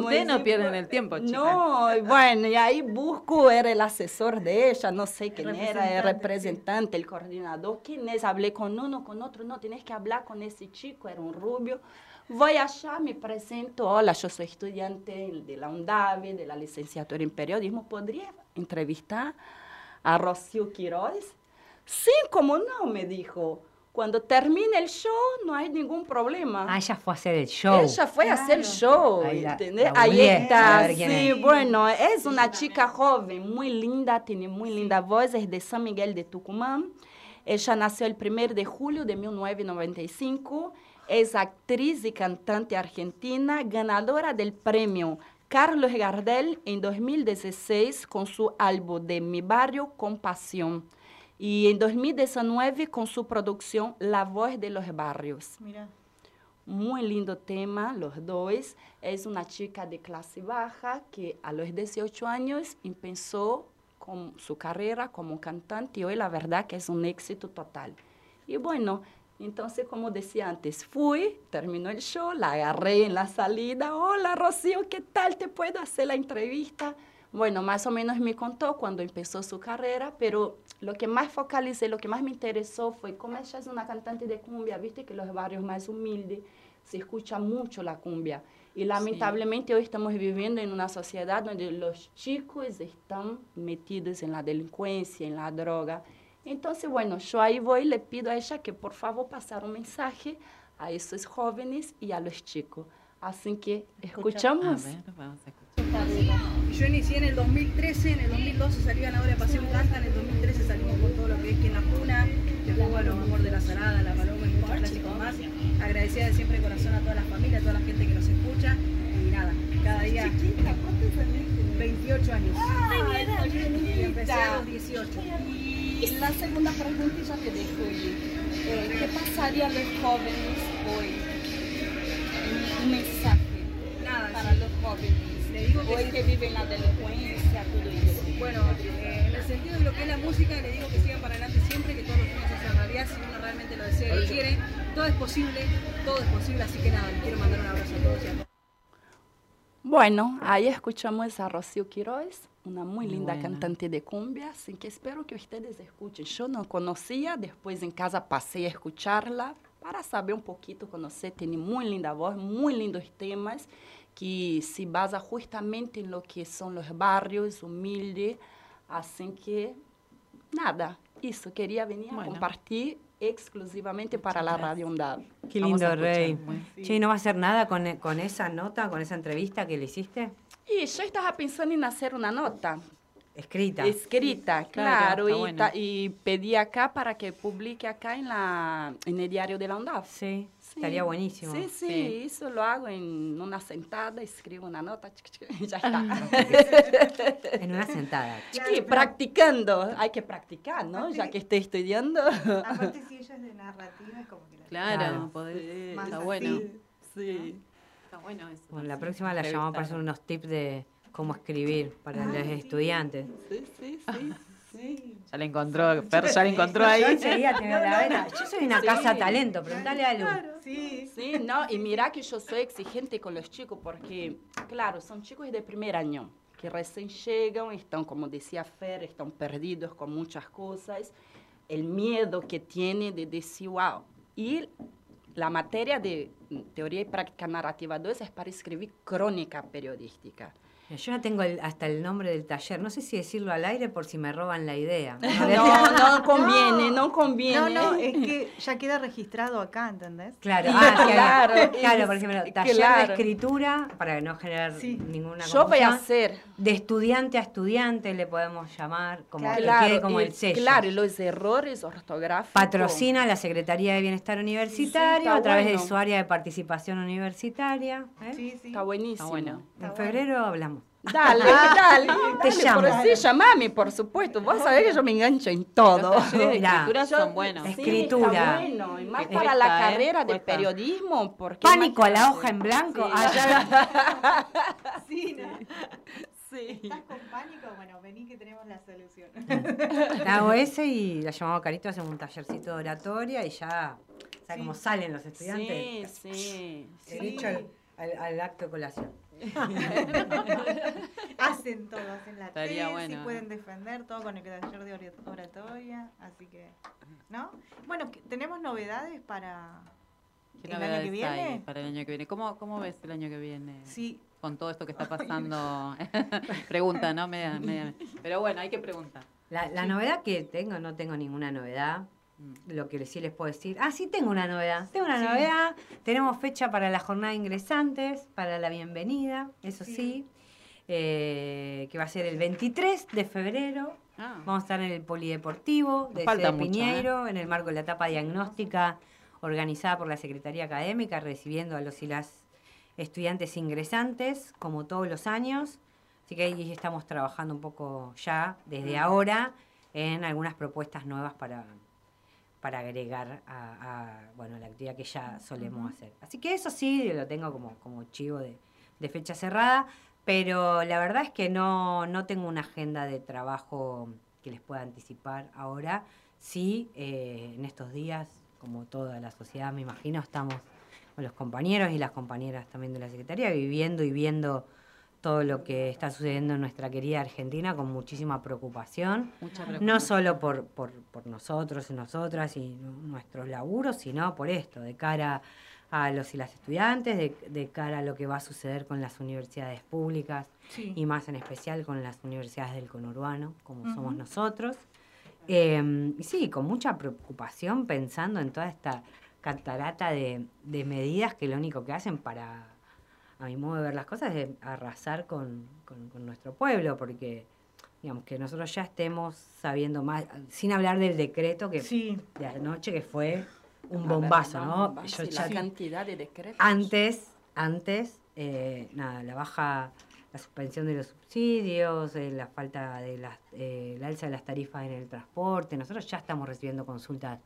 Ustedes no pierden el tiempo, chicas. No, bueno, y ahí busco, era el asesor de ella, no sé quién era, el Representante, representante, el coordinador, quién es, hablé con uno, con otro, no, tienes que hablar con ese chico, era un rubio. Voy allá, me presento, hola, yo soy estudiante de la UNDAVI, de la licenciatura en periodismo, ¿podría entrevistar a Rocío Quiroz? Sí, como no, me dijo. Cuando termine el show, no hay ningún problema. Ah, ella fue a hacer el show. Ella fue a hacer show, Ahí la- ¿entendés? la Ahí está, sí, es. bueno, es una chica joven, muy linda, tiene muy linda voz, es de San Miguel de Tucumán. Ella nació el 1 de julio de 1995, es actriz y cantante argentina, ganadora del premio Carlos Gardel en 2016 con su álbum de Mi Barrio con Pasión y en 2019 con su producción La Voz de los Barrios. Mira. Muy lindo tema, los dos. Es una chica de clase baja que a los 18 años empezó con su carrera como cantante y hoy la verdad que es un éxito total. Y bueno, entonces como decía antes, fui, terminó el show, la agarré en la salida. Hola Rocío, ¿qué tal? ¿Te puedo hacer la entrevista? Bueno, más o menos me contó cuando empezó su carrera, pero lo que más focalicé, lo que más me interesó fue cómo ella es una cantante de cumbia, viste que los barrios más humildes se escucha mucho la cumbia. Y lamentablemente hoy estamos viviendo en una sociedad donde los chicos están metidos en la delincuencia, en la droga. Entonces, bueno, yo ahí voy y le pido a ella que por favor pasar un mensaje a esos jóvenes y a los chicos. Así que A escuchamos. ver, vamos a escuchar. Yo inicié en el 2013, en el 2012 salí ganadora de Pasión Canta, en el 2013 salimos con todo lo que es que en la cuna, después bueno, Amor de la Salada, La Paloma y muchos clásicos más. Agradecida de siempre de corazón a toda la familia, a toda la gente que nos escucha y nada, cada día 28 años. Y empecé a los 18. Y la segunda pregunta ya te dejo ir. Eh, ¿Qué pasaría a los jóvenes hoy? Un, mensaje Nada, para sí. los jóvenes. Le digo que hoy sí. que viven la delincuencia, todo eso. Bueno, eh, en el sentido de lo que es la música, le digo que sigan para adelante siempre, que todos los sueños se hacen realidad, si uno realmente lo desea y lo quiere, todo es posible, todo es posible, así que nada, les quiero mandar un abrazo a todos y a todas. Bueno, ahí escuchamos a Rocío Quiroz, una muy linda buena. cantante de cumbia, así que espero que ustedes escuchen. Yo no conocía, después en casa pasé a escucharla para saber un poquito, conocer, tiene muy linda voz, muy lindos temas, que se basa justamente en lo que son los barrios humildes, así que nada, eso, quería venir a Bueno. compartir exclusivamente para la Radio Undab. Qué lindo, Rey. muy- Che, ¿y ¿no va a hacer nada con, con esa nota, con esa entrevista que le hiciste? Y yo estaba pensando en hacer una nota, escrita. Escrita, Claro, claro, está y, bueno. ta- y pedí acá para que publique acá en, la, en el diario de la UNDAF. Sí, Sí. estaría buenísimo. Sí, sí, Sí. eso lo hago en una sentada, escribo una nota chic, y ya está. (laughs) En una sentada. Chiqui, practicando, hay que practicar, ¿no? Ya que estoy estudiando. Aparte, si ella es de narrativa, es como que la Claro, Claro. Más está así. bueno. Sí. Está bueno eso. Bueno, la próxima la llamamos para hacer unos tips de cómo escribir para los estudiantes. Sí, sí, sí, (laughs) sí. Ya la encontró, Per ya la encontró ahí. Yo enseguida tengo la vena. Yo soy una Sí. casa talento, preguntale a Lu. Sí, Sí, no, y mira que yo soy exigente con los chicos porque, claro, son chicos de primer año que recién llegan, están, como decía Fer, están perdidos con muchas cosas, el miedo que tiene de decir, wow. Y la materia de teoría y práctica narrativa 2 es para escribir crónica periodística. Yo ya tengo el- hasta el nombre del taller. No sé si decirlo al aire por si me roban la idea. (laughs) No, no conviene, no No, conviene. no, es que ya queda registrado acá, ¿entendés? Claro, ah, que claro, claro, por ejemplo, taller claro. de escritura, para no generar Sí. ninguna Yo voy a confusión. hacer De estudiante a estudiante le podemos llamar, como que Claro, quede como y- el sello. Claro, los errores ortográficos. Patrocina la Secretaría de Bienestar Universitario a través bueno. de su área de participación universitaria. ¿eh? Sí, sí. Está buenísimo. Está bueno. En febrero hablamos. Dale, (laughs) dale, Te dale, llamo. Por sí, llamame, por supuesto. Vos sabés que yo me engancho en todo. Los de Mirá, escritura Yo- son buenos. Sí, Escritura. está bueno, y más para la ¿eh? carrera de Cuesta. periodismo. Porque Pánico a la hoja en blanco. Sí. Ya- (laughs) Sí, ¿no? Sí. ¿Estás con pánico? Bueno, vení que tenemos la solución. (laughs) Hago ese y la llamamos a Carito, hacemos un tallercito de oratoria y ya, o sea, Sí. como salen los estudiantes. Sí, sí. He dicho al, al- acto de colación. (laughs) hacen todo, hacen la Estaría tesis, bueno, pueden defender todo con el taller de ori- oratoria, así que, ¿no? Bueno, tenemos novedades para ¿Qué el año que hay viene. para el año que viene? ¿Cómo, cómo ves el año que viene? Sí, Con todo esto que está (laughs) pasando. (laughs) Pregunta, ¿no? Media- media- Pero bueno, hay que preguntar. La, la novedad que tengo, no tengo ninguna novedad. Mm. Lo que sí les puedo decir. Ah, sí, tengo una novedad. Tengo una Sí. novedad. Tenemos fecha para la jornada de ingresantes, para la bienvenida, eso sí. Sí. eh, que va a ser el 23 de febrero. Ah, Vamos a estar en el Polideportivo de Sede mucho, ¿eh? Piñeiro, en el marco de la etapa diagnóstica organizada por la Secretaría Académica, recibiendo a los y las estudiantes ingresantes, como todos los años. Así que ahí estamos trabajando un poco ya, desde ahora, en algunas propuestas nuevas para, para agregar a, a, bueno, la actividad que ya solemos hacer. Así que eso sí lo tengo como, como chivo de, de fecha cerrada, pero la verdad es que no, no tengo una agenda de trabajo que les pueda anticipar ahora. Sí, eh, en estos días, como toda la sociedad, me imagino, estamos con los compañeros y las compañeras también de la Secretaría, viviendo y viendo todo lo que está sucediendo en nuestra querida Argentina con muchísima preocupación no solo por, por, por nosotros y nosotras y nu- nuestros laburos, sino por esto, de cara a los y las estudiantes, de, de cara a lo que va a suceder con las universidades públicas sí. y más en especial con las universidades del conurbano, como somos nosotros. Eh, y sí, con mucha preocupación pensando en toda esta catarata de, de medidas que lo único que hacen para, a mi modo de ver las cosas, es arrasar con, con- con nuestro pueblo, porque digamos que nosotros ya estemos sabiendo más, sin hablar del decreto que Sí, de anoche que fue un ver, bombazo, ¿no? bomba, Yo sí, ya la cantidad de decretos. antes, antes, eh, nada, la baja, la suspensión de los subsidios, eh, la falta de las, eh, la alza de las tarifas en el transporte. Nosotros ya estamos recibiendo consultas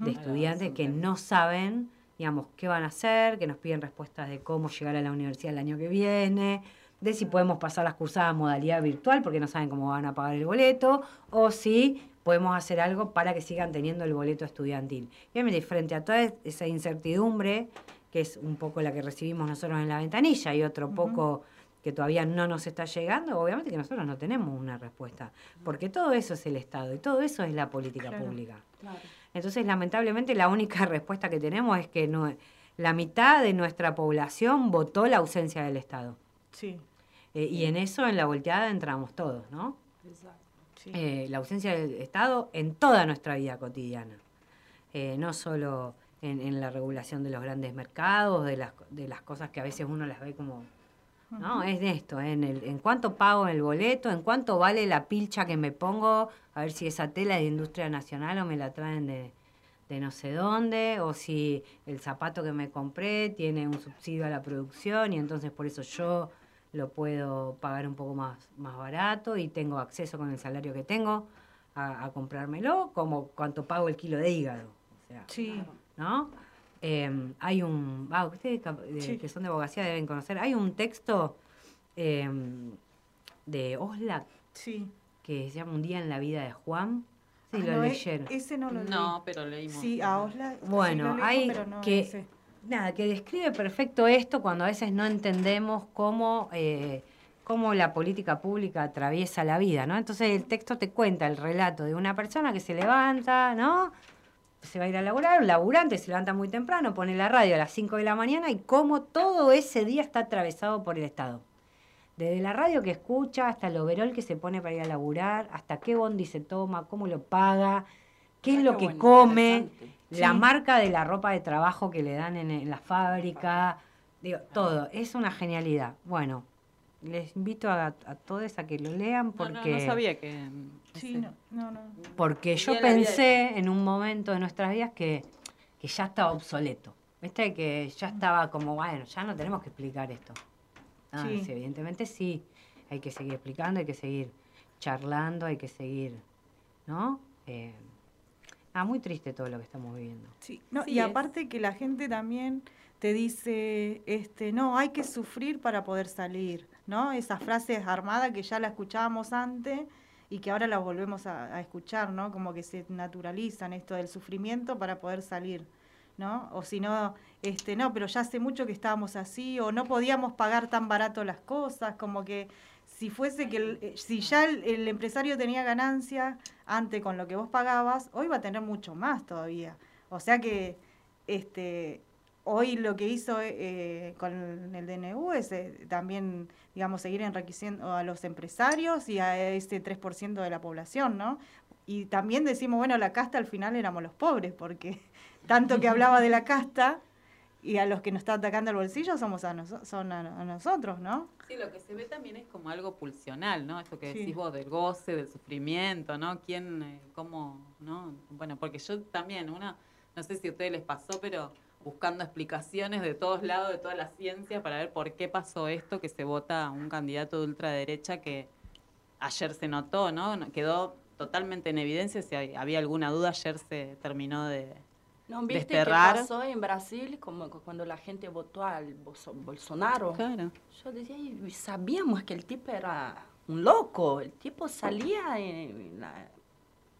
de estudiantes que no saben, digamos, qué van a hacer, que nos piden respuestas de cómo llegar a la universidad el año que viene, de si podemos pasar las cursadas a modalidad virtual porque no saben cómo van a pagar el boleto, o si podemos hacer algo para que sigan teniendo el boleto estudiantil. Y obviamente, frente a toda esa incertidumbre, que es un poco la que recibimos nosotros en la ventanilla y otro poco que todavía no nos está llegando, obviamente que nosotros no tenemos una respuesta, porque todo eso es el Estado y todo eso es la política Claro. pública. Claro. Entonces, lamentablemente, la única (laughs) respuesta que tenemos es que no, la mitad de nuestra población votó la ausencia del Estado. sí, Eh, y en eso, en la volteada, entramos todos, ¿no? sí. Eh, la ausencia del Estado en toda nuestra vida cotidiana. Eh, no solo en, en la regulación de los grandes mercados, de las, de las cosas que a veces uno las ve como, ¿no? Es de esto, en, el, en cuánto pago el boleto, en cuánto vale la pilcha que me pongo, a ver si esa tela es de industria nacional o me la traen de, de no sé dónde, o si el zapato que me compré tiene un subsidio a la producción y entonces por eso yo lo puedo pagar un poco más, más barato y tengo acceso con el salario que tengo a, comprármelo, como cuánto pago el kilo de hígado. O sea, Sí. ¿no? Eh, hay un, ah, ustedes de- Sí. que son de abogacía deben conocer, hay un texto eh, de Oslak Sí. que se llama Un día en la vida de Juan. Sí, Ah, lo no, e- leyeron. Ese no lo leí. No, pero leímos. Sí, a Osla. sí Bueno, lo leímos, hay pero no que- ese. Nada, que describe perfecto esto cuando a veces no entendemos cómo, eh, cómo la política pública atraviesa la vida, ¿no? Entonces el texto te cuenta el relato de una persona que se levanta, ¿no? Se va a ir a laburar, un laburante se levanta muy temprano, pone la radio a las 5 de la mañana y cómo todo ese día está atravesado por el Estado. Desde la radio que escucha hasta el overol que se pone para ir a laburar, hasta qué bondi se toma, cómo lo paga, qué es Ah, lo qué que bueno, come, la Sí. marca de la ropa de trabajo que le dan en, en la fábrica, digo, todo, es una genialidad. Bueno, les invito a, a todos a que lo lean No, porque, no, no sabía que. Sí, no, no, no. porque yo Bien pensé en un momento de nuestras vidas que, que ya estaba obsoleto. ¿Viste? Que ya estaba como, bueno, ya no tenemos que explicar esto. Ah, Sí. sí, evidentemente sí. Hay que seguir explicando, hay que seguir charlando, hay que seguir, ¿no? Eh, ah, muy triste todo lo que estamos viviendo. Sí, no, Sí, y es. aparte que la gente también te dice, este, no, hay que sufrir para poder salir, ¿no? Esas frases armadas que ya la escuchábamos antes y que ahora las volvemos a, escuchar, ¿no? Como que se naturalizan esto del sufrimiento para poder salir, ¿no? O si no, este, no, pero ya hace mucho que estábamos así, o no podíamos pagar tan barato las cosas, como que si fuese que, el- eh, si ya el, el empresario tenía ganancia antes con lo que vos pagabas, hoy va a tener mucho más todavía. O sea que, este, hoy lo que hizo eh, con el DNU es eh, también, digamos, seguir enriqueciendo a los empresarios y a ese 3% de la población, ¿no? Y también decimos, bueno, la casta al final éramos los pobres, porque (laughs) tanto que hablaba de la casta y a los que nos está atacando el bolsillo somos a, noso- son a, a nosotros, ¿no? Sí, lo que se ve también es como algo pulsional, ¿no? Esto que Sí. decís vos del goce, del sufrimiento, ¿no? ¿Quién, eh, cómo, no? Bueno, porque yo también, una, no sé si a ustedes les pasó, pero buscando explicaciones de todos lados, de toda la ciencia, para ver por qué pasó esto, que se vota a un candidato de ultraderecha que ayer se notó, ¿no? Quedó totalmente en evidencia, si había alguna duda, ayer se terminó de... ¿No viste Desterrar. qué pasó en Brasil como cu- cuando la gente votó al Bolso- Bolsonaro? Claro. Yo decía, y sabíamos que el tipo era un loco. El tipo salía en la-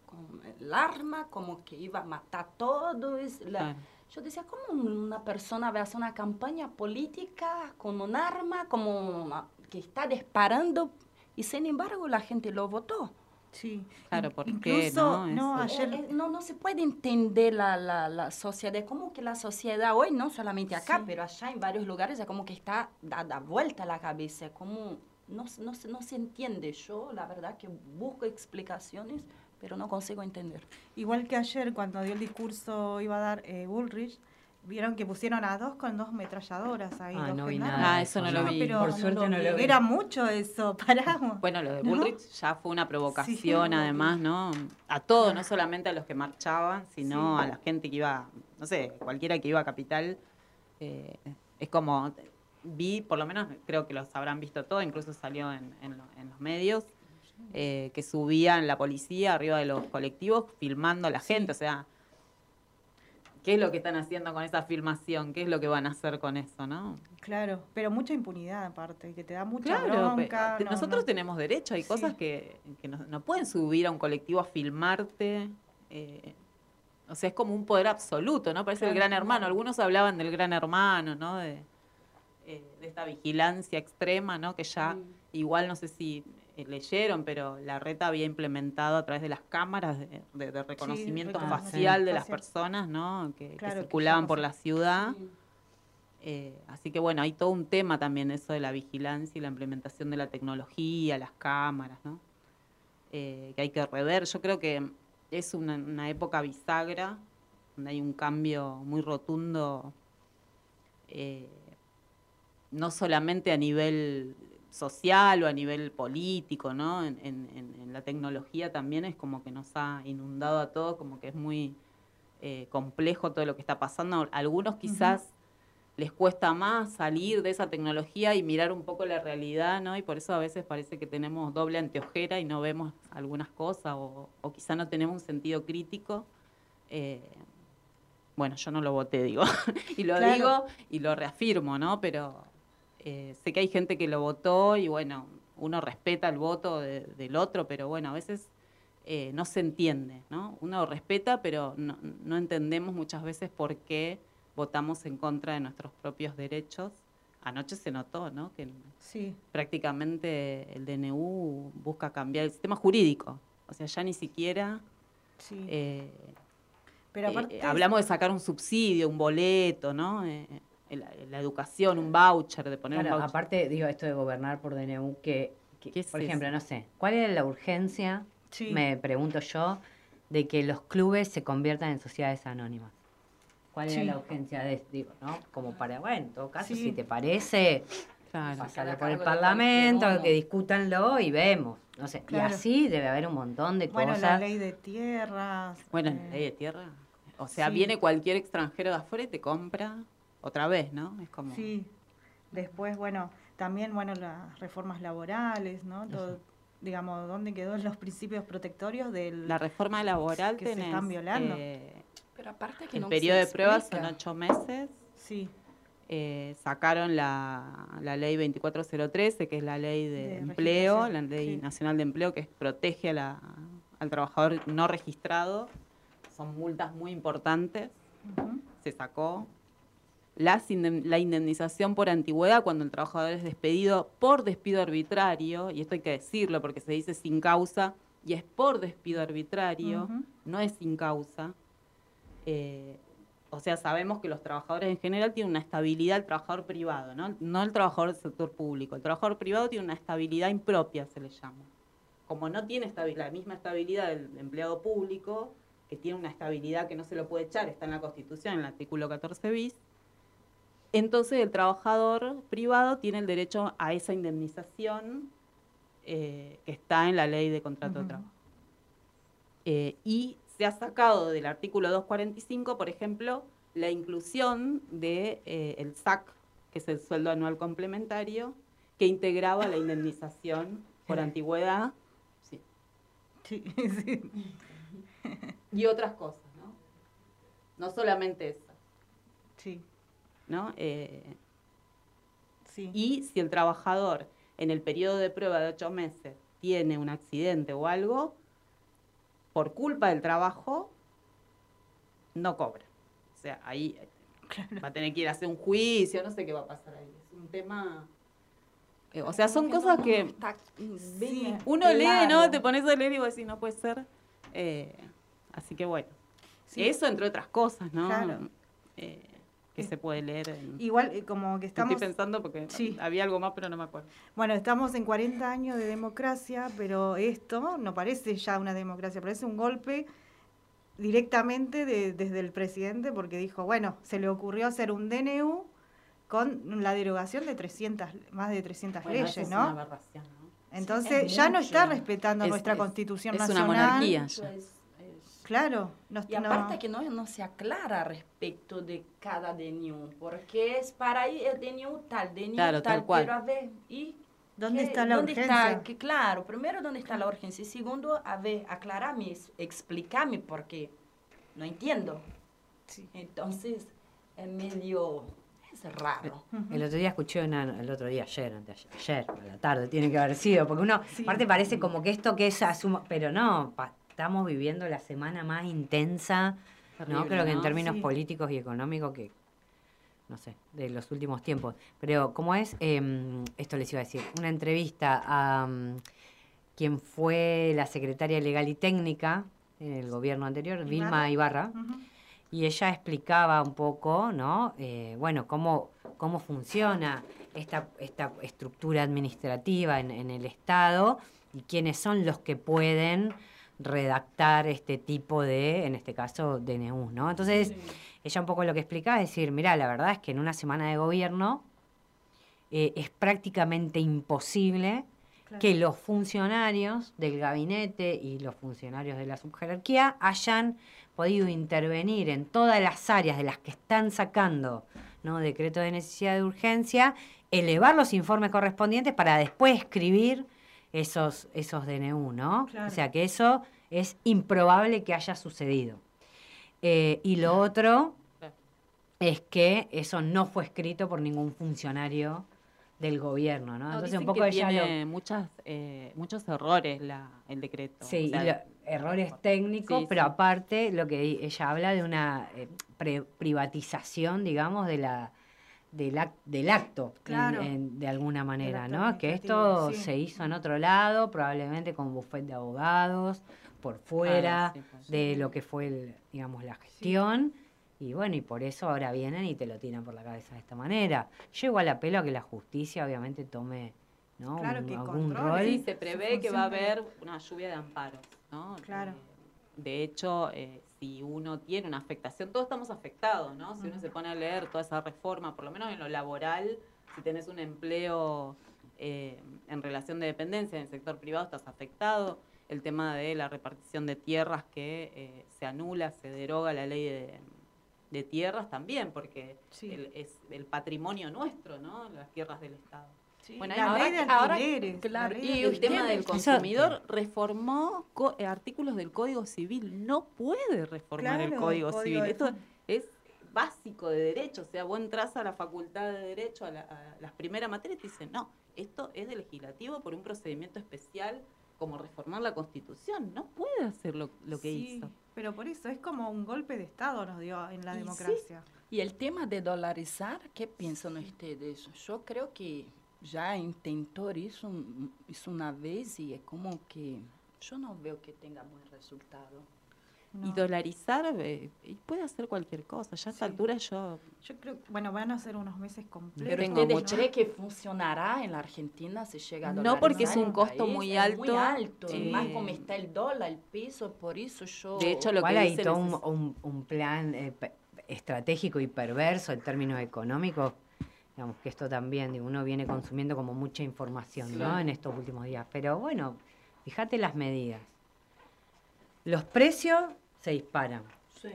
con el arma, como que iba a matar a todos. La- Claro. Yo decía, ¿cómo una persona va a hacer una campaña política con un arma, como una- que está disparando? Y sin embargo la gente lo votó. Sí. Claro, In- ¿por qué, Incluso, no? no, ayer... Eh, eh, no, no se puede entender la, la, la sociedad, como que la sociedad hoy, no solamente acá, Sí. pero allá en varios lugares, es como que está dada vuelta la cabeza, como no, se- no, se- no se entiende. Yo, la verdad, que busco explicaciones, pero no consigo entender. Igual que ayer, cuando dio el discurso, iba a dar eh, Bullrich, vieron que pusieron a dos con dos metralladoras ahí. Ah, dos no vi nada. Ah, eso no lo vi. pero Por suerte no lo vi. Era mucho eso, (laughs) paramos. Bueno, lo de ¿No? Bullrich ya fue una provocación, Sí. además, ¿no? A todos, no solamente a los que marchaban, sino Sí. a la gente que iba, no sé, cualquiera que iba a Capital. eh, es como, vi, por lo menos creo que los habrán visto todos, incluso salió en, en lo- en los medios, eh, que subían la policía arriba de los colectivos filmando a la gente, o sea... ¿Qué es lo que están haciendo con esa filmación? ¿Qué es lo que van a hacer con eso, no? Claro, pero mucha impunidad aparte, que te da mucha Claro, bronca. no, nosotros no. tenemos derecho, hay Sí. cosas que, que no, no pueden subir a un colectivo a filmarte. eh, o sea, es como un poder absoluto, ¿no? Parece el Claro. gran hermano. Algunos hablaban del gran hermano, ¿no? De, eh, de esta vigilancia extrema, ¿no? Que ya, igual no sé si leyeron, pero la reta había implementado a través de las cámaras de, de- de reconocimiento facial de las personas, ¿no? Que, Claro, circulaban por la ciudad. Sí. Eh, así que bueno, hay todo un tema también eso de la vigilancia y la implementación de la tecnología, las cámaras, ¿no? Eh, que hay que rever. Yo creo que es una, una época bisagra, donde hay un cambio muy rotundo eh, no solamente a nivel social o a nivel político, ¿no? En, en- en la tecnología también es como que nos ha inundado a todos, como que es muy eh, complejo todo lo que está pasando. A algunos quizás les cuesta más salir de esa tecnología y mirar un poco la realidad, ¿no? Y por eso a veces parece que tenemos doble anteojera y no vemos algunas cosas o, o quizá no tenemos un sentido crítico. Eh, bueno, yo no lo voté, digo, (laughs) y lo Claro. digo y lo reafirmo, ¿no? Pero eh, sé que hay gente que lo votó y bueno, uno respeta el voto de- del otro, pero bueno, a veces eh, no se entiende, ¿no? Uno respeta, pero no, no entendemos muchas veces por qué votamos en contra de nuestros propios derechos. Anoche se notó, ¿no? Que Sí, prácticamente el DNU busca cambiar el sistema jurídico. O sea, ya ni siquiera sí. eh, Pero eh, aparte. hablamos de sacar un subsidio, un boleto, ¿no? La, la educación, un voucher, de poner Claro, un voucher. aparte, digo, esto de gobernar por DNU, que, que, ¿Qué es por eso? ejemplo, no sé, ¿cuál es la urgencia, Sí. me pregunto yo, de que los clubes se conviertan en sociedades anónimas? ¿Cuál Sí. es la urgencia de digo, no? Como para, bueno, en todo caso, Sí. si te parece, Claro. pasarlo por el Parlamento, uno. que discútanlo y vemos. No sé, Claro. y así debe haber un montón de Bueno, cosas. la ley de tierras. Bueno, eh, la ley de tierra. O sea, sí. viene cualquier extranjero de afuera y te compra otra vez, ¿no? Es como. Sí. Después, bueno, también, bueno, las reformas laborales, ¿no? Todo, digamos, ¿dónde quedó los principios protectorios del... La reforma laboral Que se están violando. eh, Pero aparte que el no periodo se de prueba son ocho meses. Sí, eh, sacaron la, la ley 24013, que es la ley de, De empleo, la ley sí. nacional de empleo, que protege a la- al trabajador no registrado. Son multas muy importantes. se sacó. La indemnización por antigüedad cuando el trabajador es despedido por despido arbitrario, y esto hay que decirlo porque se dice sin causa, y es por despido arbitrario, no es sin causa. Eh, o sea, sabemos que los trabajadores en general tienen una estabilidad, el trabajador privado, ¿no? No el trabajador del sector público. El trabajador privado tiene una estabilidad impropia, se le llama. Como no tiene la misma estabilidad del empleado público, que tiene una estabilidad que no se lo puede echar, está en la Constitución, en el artículo 14 bis, entonces el trabajador privado tiene el derecho a esa indemnización eh, que está en la ley de contrato de trabajo. Eh, y se ha sacado del artículo 245, por ejemplo, la inclusión de eh, el SAC, que es el sueldo anual complementario, que integraba la indemnización por antigüedad sí, sí, (laughs) sí. y otras cosas, ¿no? No solamente eso, Sí, ¿no? Eh, sí. Y si el trabajador en el periodo de prueba de ocho meses tiene un accidente o algo, por culpa del trabajo, no cobra. O sea, ahí eh, va a tener que ir a hacer un juicio, no sé qué va a pasar ahí. Es un tema... eh, o sea, son cosas no que está bien Sí. uno lee, ¿no? Te pones a leer y vos decís, no puede ser. Eh, así que bueno. Sí. Eso entre otras cosas, ¿no? Claro. Eh, que se puede leer en... Igual, eh, como que estamos... Estoy pensando porque Sí. había algo más, pero no me acuerdo. Bueno, estamos en 40 años de democracia, pero esto no parece ya una democracia, parece un golpe directamente de- desde el presidente porque dijo, bueno, se le ocurrió hacer un DNU con la derogación de 300, más de 300 Bueno, eso leyes, es ¿no? una aberración, ¿no? Entonces es ya no está respetando Es- nuestra es- constitución es una nacional. monarquía. Es- es- Claro, no, Y no- aparte que no, no se aclara respecto de cada DNU, porque es para ahí el DNU tal, DNU Claro, tal tal, cual. pero a ver, ¿y ¿Dónde qué- está la dónde urgencia? está? Que, claro, primero, ¿dónde está la urgencia? Y segundo, a ver, aclarame, es- explícame, porque no entiendo. Sí. Entonces, es medio, es raro. El otro día escuché una, el otro día, ayer, antes, ayer, a la tarde, tiene que haber sido, porque uno, Sí. aparte parece como que esto que es asuma, pero no, pa- estamos viviendo la semana más intensa, ¿no? Creo que en ¿no? términos Sí. políticos y económicos que, no sé, de los últimos tiempos. Pero, ¿cómo es? Em, esto les iba a decir, una entrevista a mm, quien fue la secretaria legal y técnica en el gobierno anterior, Vilma Ibarra y ella explicaba un poco, ¿no? Eh, bueno, cómo, cómo funciona esta, esta estructura administrativa en, en el Estado y quiénes son los que pueden redactar este tipo de, en este caso, DNU, ¿no? Entonces, ella un poco lo que explicaba es decir, mira, la verdad es que en una semana de gobierno eh, es prácticamente imposible que los funcionarios del gabinete y los funcionarios de la subjerarquía hayan podido intervenir en todas las áreas de las que están sacando ¿no? decreto de necesidad de urgencia, elevar los informes correspondientes para después escribir esos, esos DNU, ¿no? O sea que eso es improbable que haya sucedido. Eh, y lo otro es que eso no fue escrito por ningún funcionario del gobierno, ¿no? Entonces un poco que tiene muchas, eh, muchos errores la, el decreto. Sí, errores técnicos, pero aparte lo que ella habla de una eh, privatización, digamos, de la del, del acto, de alguna manera, ¿no? Que esto se hizo en otro lado, probablemente con bufete de abogados, por fuera de lo que fue, el, digamos, la gestión. Y bueno, y por eso ahora vienen y te lo tiran por la cabeza de esta manera. Yo igual apelo a que la justicia obviamente tome ¿no? algún rol. Sí, se prevé que va a haber una lluvia de amparos, ¿no? Claro. De, hecho, eh, si uno tiene una afectación, todos estamos afectados, ¿no? Si uno se pone a leer toda esa reforma, por lo menos en lo laboral, si tenés un empleo eh, en relación de dependencia en el sector privado, estás afectado. El tema de la repartición de tierras que eh, se anula, se deroga la ley de de tierras también, porque es el patrimonio nuestro, ¿no? Las tierras del Estado. Bueno, la ahora, ley de alquileres, claro, y el tema del consumidor reformó eh, artículos del Código Civil. No puede reformar el Código, Civil. Esto es básico de derecho. O sea, vos entras a la facultad de derecho, a, las primeras materias, y te dicen, no, esto es de legislativo por un procedimiento especial como reformar la Constitución. No puede hacer lo, que hizo. Pero por eso es como un golpe de Estado nos dio en la democracia. Y el tema de dolarizar, ¿qué piensan ustedes? Yo creo que ya intentó eso, una vez y es como que yo no veo que tenga buen resultado. Y dolarizar eh, puede hacer cualquier cosa. Ya a esta altura yo... Yo creo, bueno, van a ser unos meses completos. Pero ¿usted cree que funcionará en la Argentina si llega a dolarizar? No, porque es un costo muy alto. Muy alto. más como está el dólar, el peso, por eso yo... De hecho, lo que hay todo un, un, plan eh, estratégico y perverso en términos económicos digamos que esto también, digo, uno viene consumiendo como mucha información, ¿no? En estos últimos días. Pero bueno, fíjate las medidas. Los precios se disparan,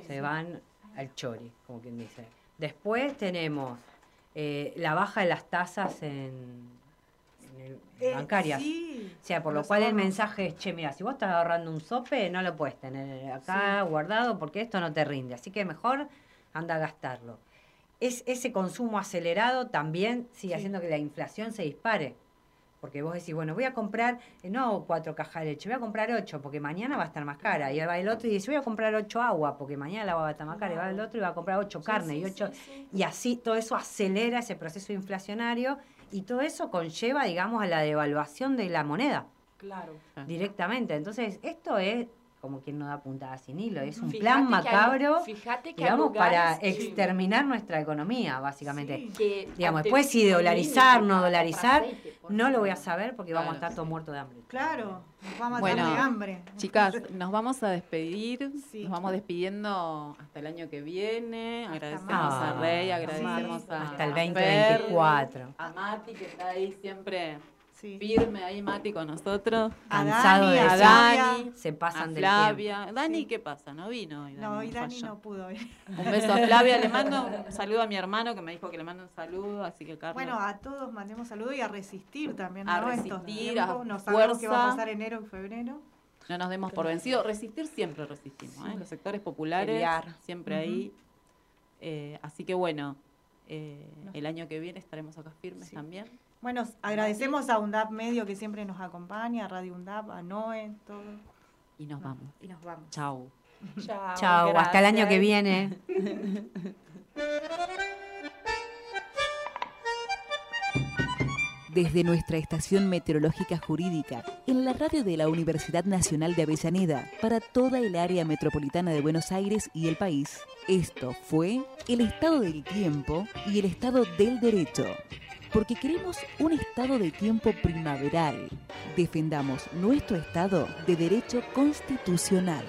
se van al chori, como quien dice. Después tenemos eh, la baja de las tasas en, eh, bancarias. o sea, por lo cual el mensaje es, che, mira, si vos estás ahorrando un sope, no lo puedes tener acá guardado porque esto no te rinde. Así que mejor anda a gastarlo. Es, ese consumo acelerado también sigue haciendo que la inflación se dispare. Porque vos decís, bueno, voy a comprar, eh, no cuatro cajas de leche, voy a comprar ocho, porque mañana va a estar más cara. Y va el otro y dice, voy a comprar ocho agua, porque mañana la va a estar más cara. Y va el otro y va a comprar ocho carne y ocho. y así todo eso acelera ese proceso inflacionario y todo eso conlleva, digamos, a la devaluación de la moneda. Claro. Directamente. Entonces, esto es como quien no da puntada sin hilo. Es un plan macabro, digamos, para exterminar nuestra economía, básicamente. digamos, después si dolarizar, no dolarizar, no lo voy a saber porque vamos a estar todos muertos de hambre. Claro, nos vamos a bueno, de hambre. (laughs) Chicas, nos vamos a despedir, nos vamos despidiendo hasta el año que viene, agradecemos a Rey, agradecemos a hasta el 2024. A Mati que está ahí siempre firme ahí Mati con nosotros. A Dani, a Dani, se pasan a Flavia. Dani, ¿qué pasa? ¿No vino hoy? no, hoy Dani no pudo ir. Un beso a Flavia, le mando (laughs) un saludo a mi hermano que me dijo que le mando un saludo, así que Carlos. Bueno, a todos mandemos saludos y a resistir también, A resistir, a no sabemos qué va a pasar enero y febrero. No nos demos por vencidos. Resistir siempre resistimos, ¿eh? Los sectores populares siempre ahí. Eh, así que bueno, eh, el año que viene estaremos acá firmes también. Bueno, agradecemos a UNDAP Medio que siempre nos acompaña, a Radio UNDAP, a Noé, todo. Y nos vamos. Y nos vamos. Chao. Chao. (laughs) Hasta el año que viene. Desde nuestra estación meteorológica jurídica, en la radio de la Universidad Nacional de Avellaneda, para toda el área metropolitana de Buenos Aires y el país, esto fue el estado del tiempo y el estado del derecho porque queremos un estado de tiempo primaveral. Defendamos nuestro estado de derecho constitucional.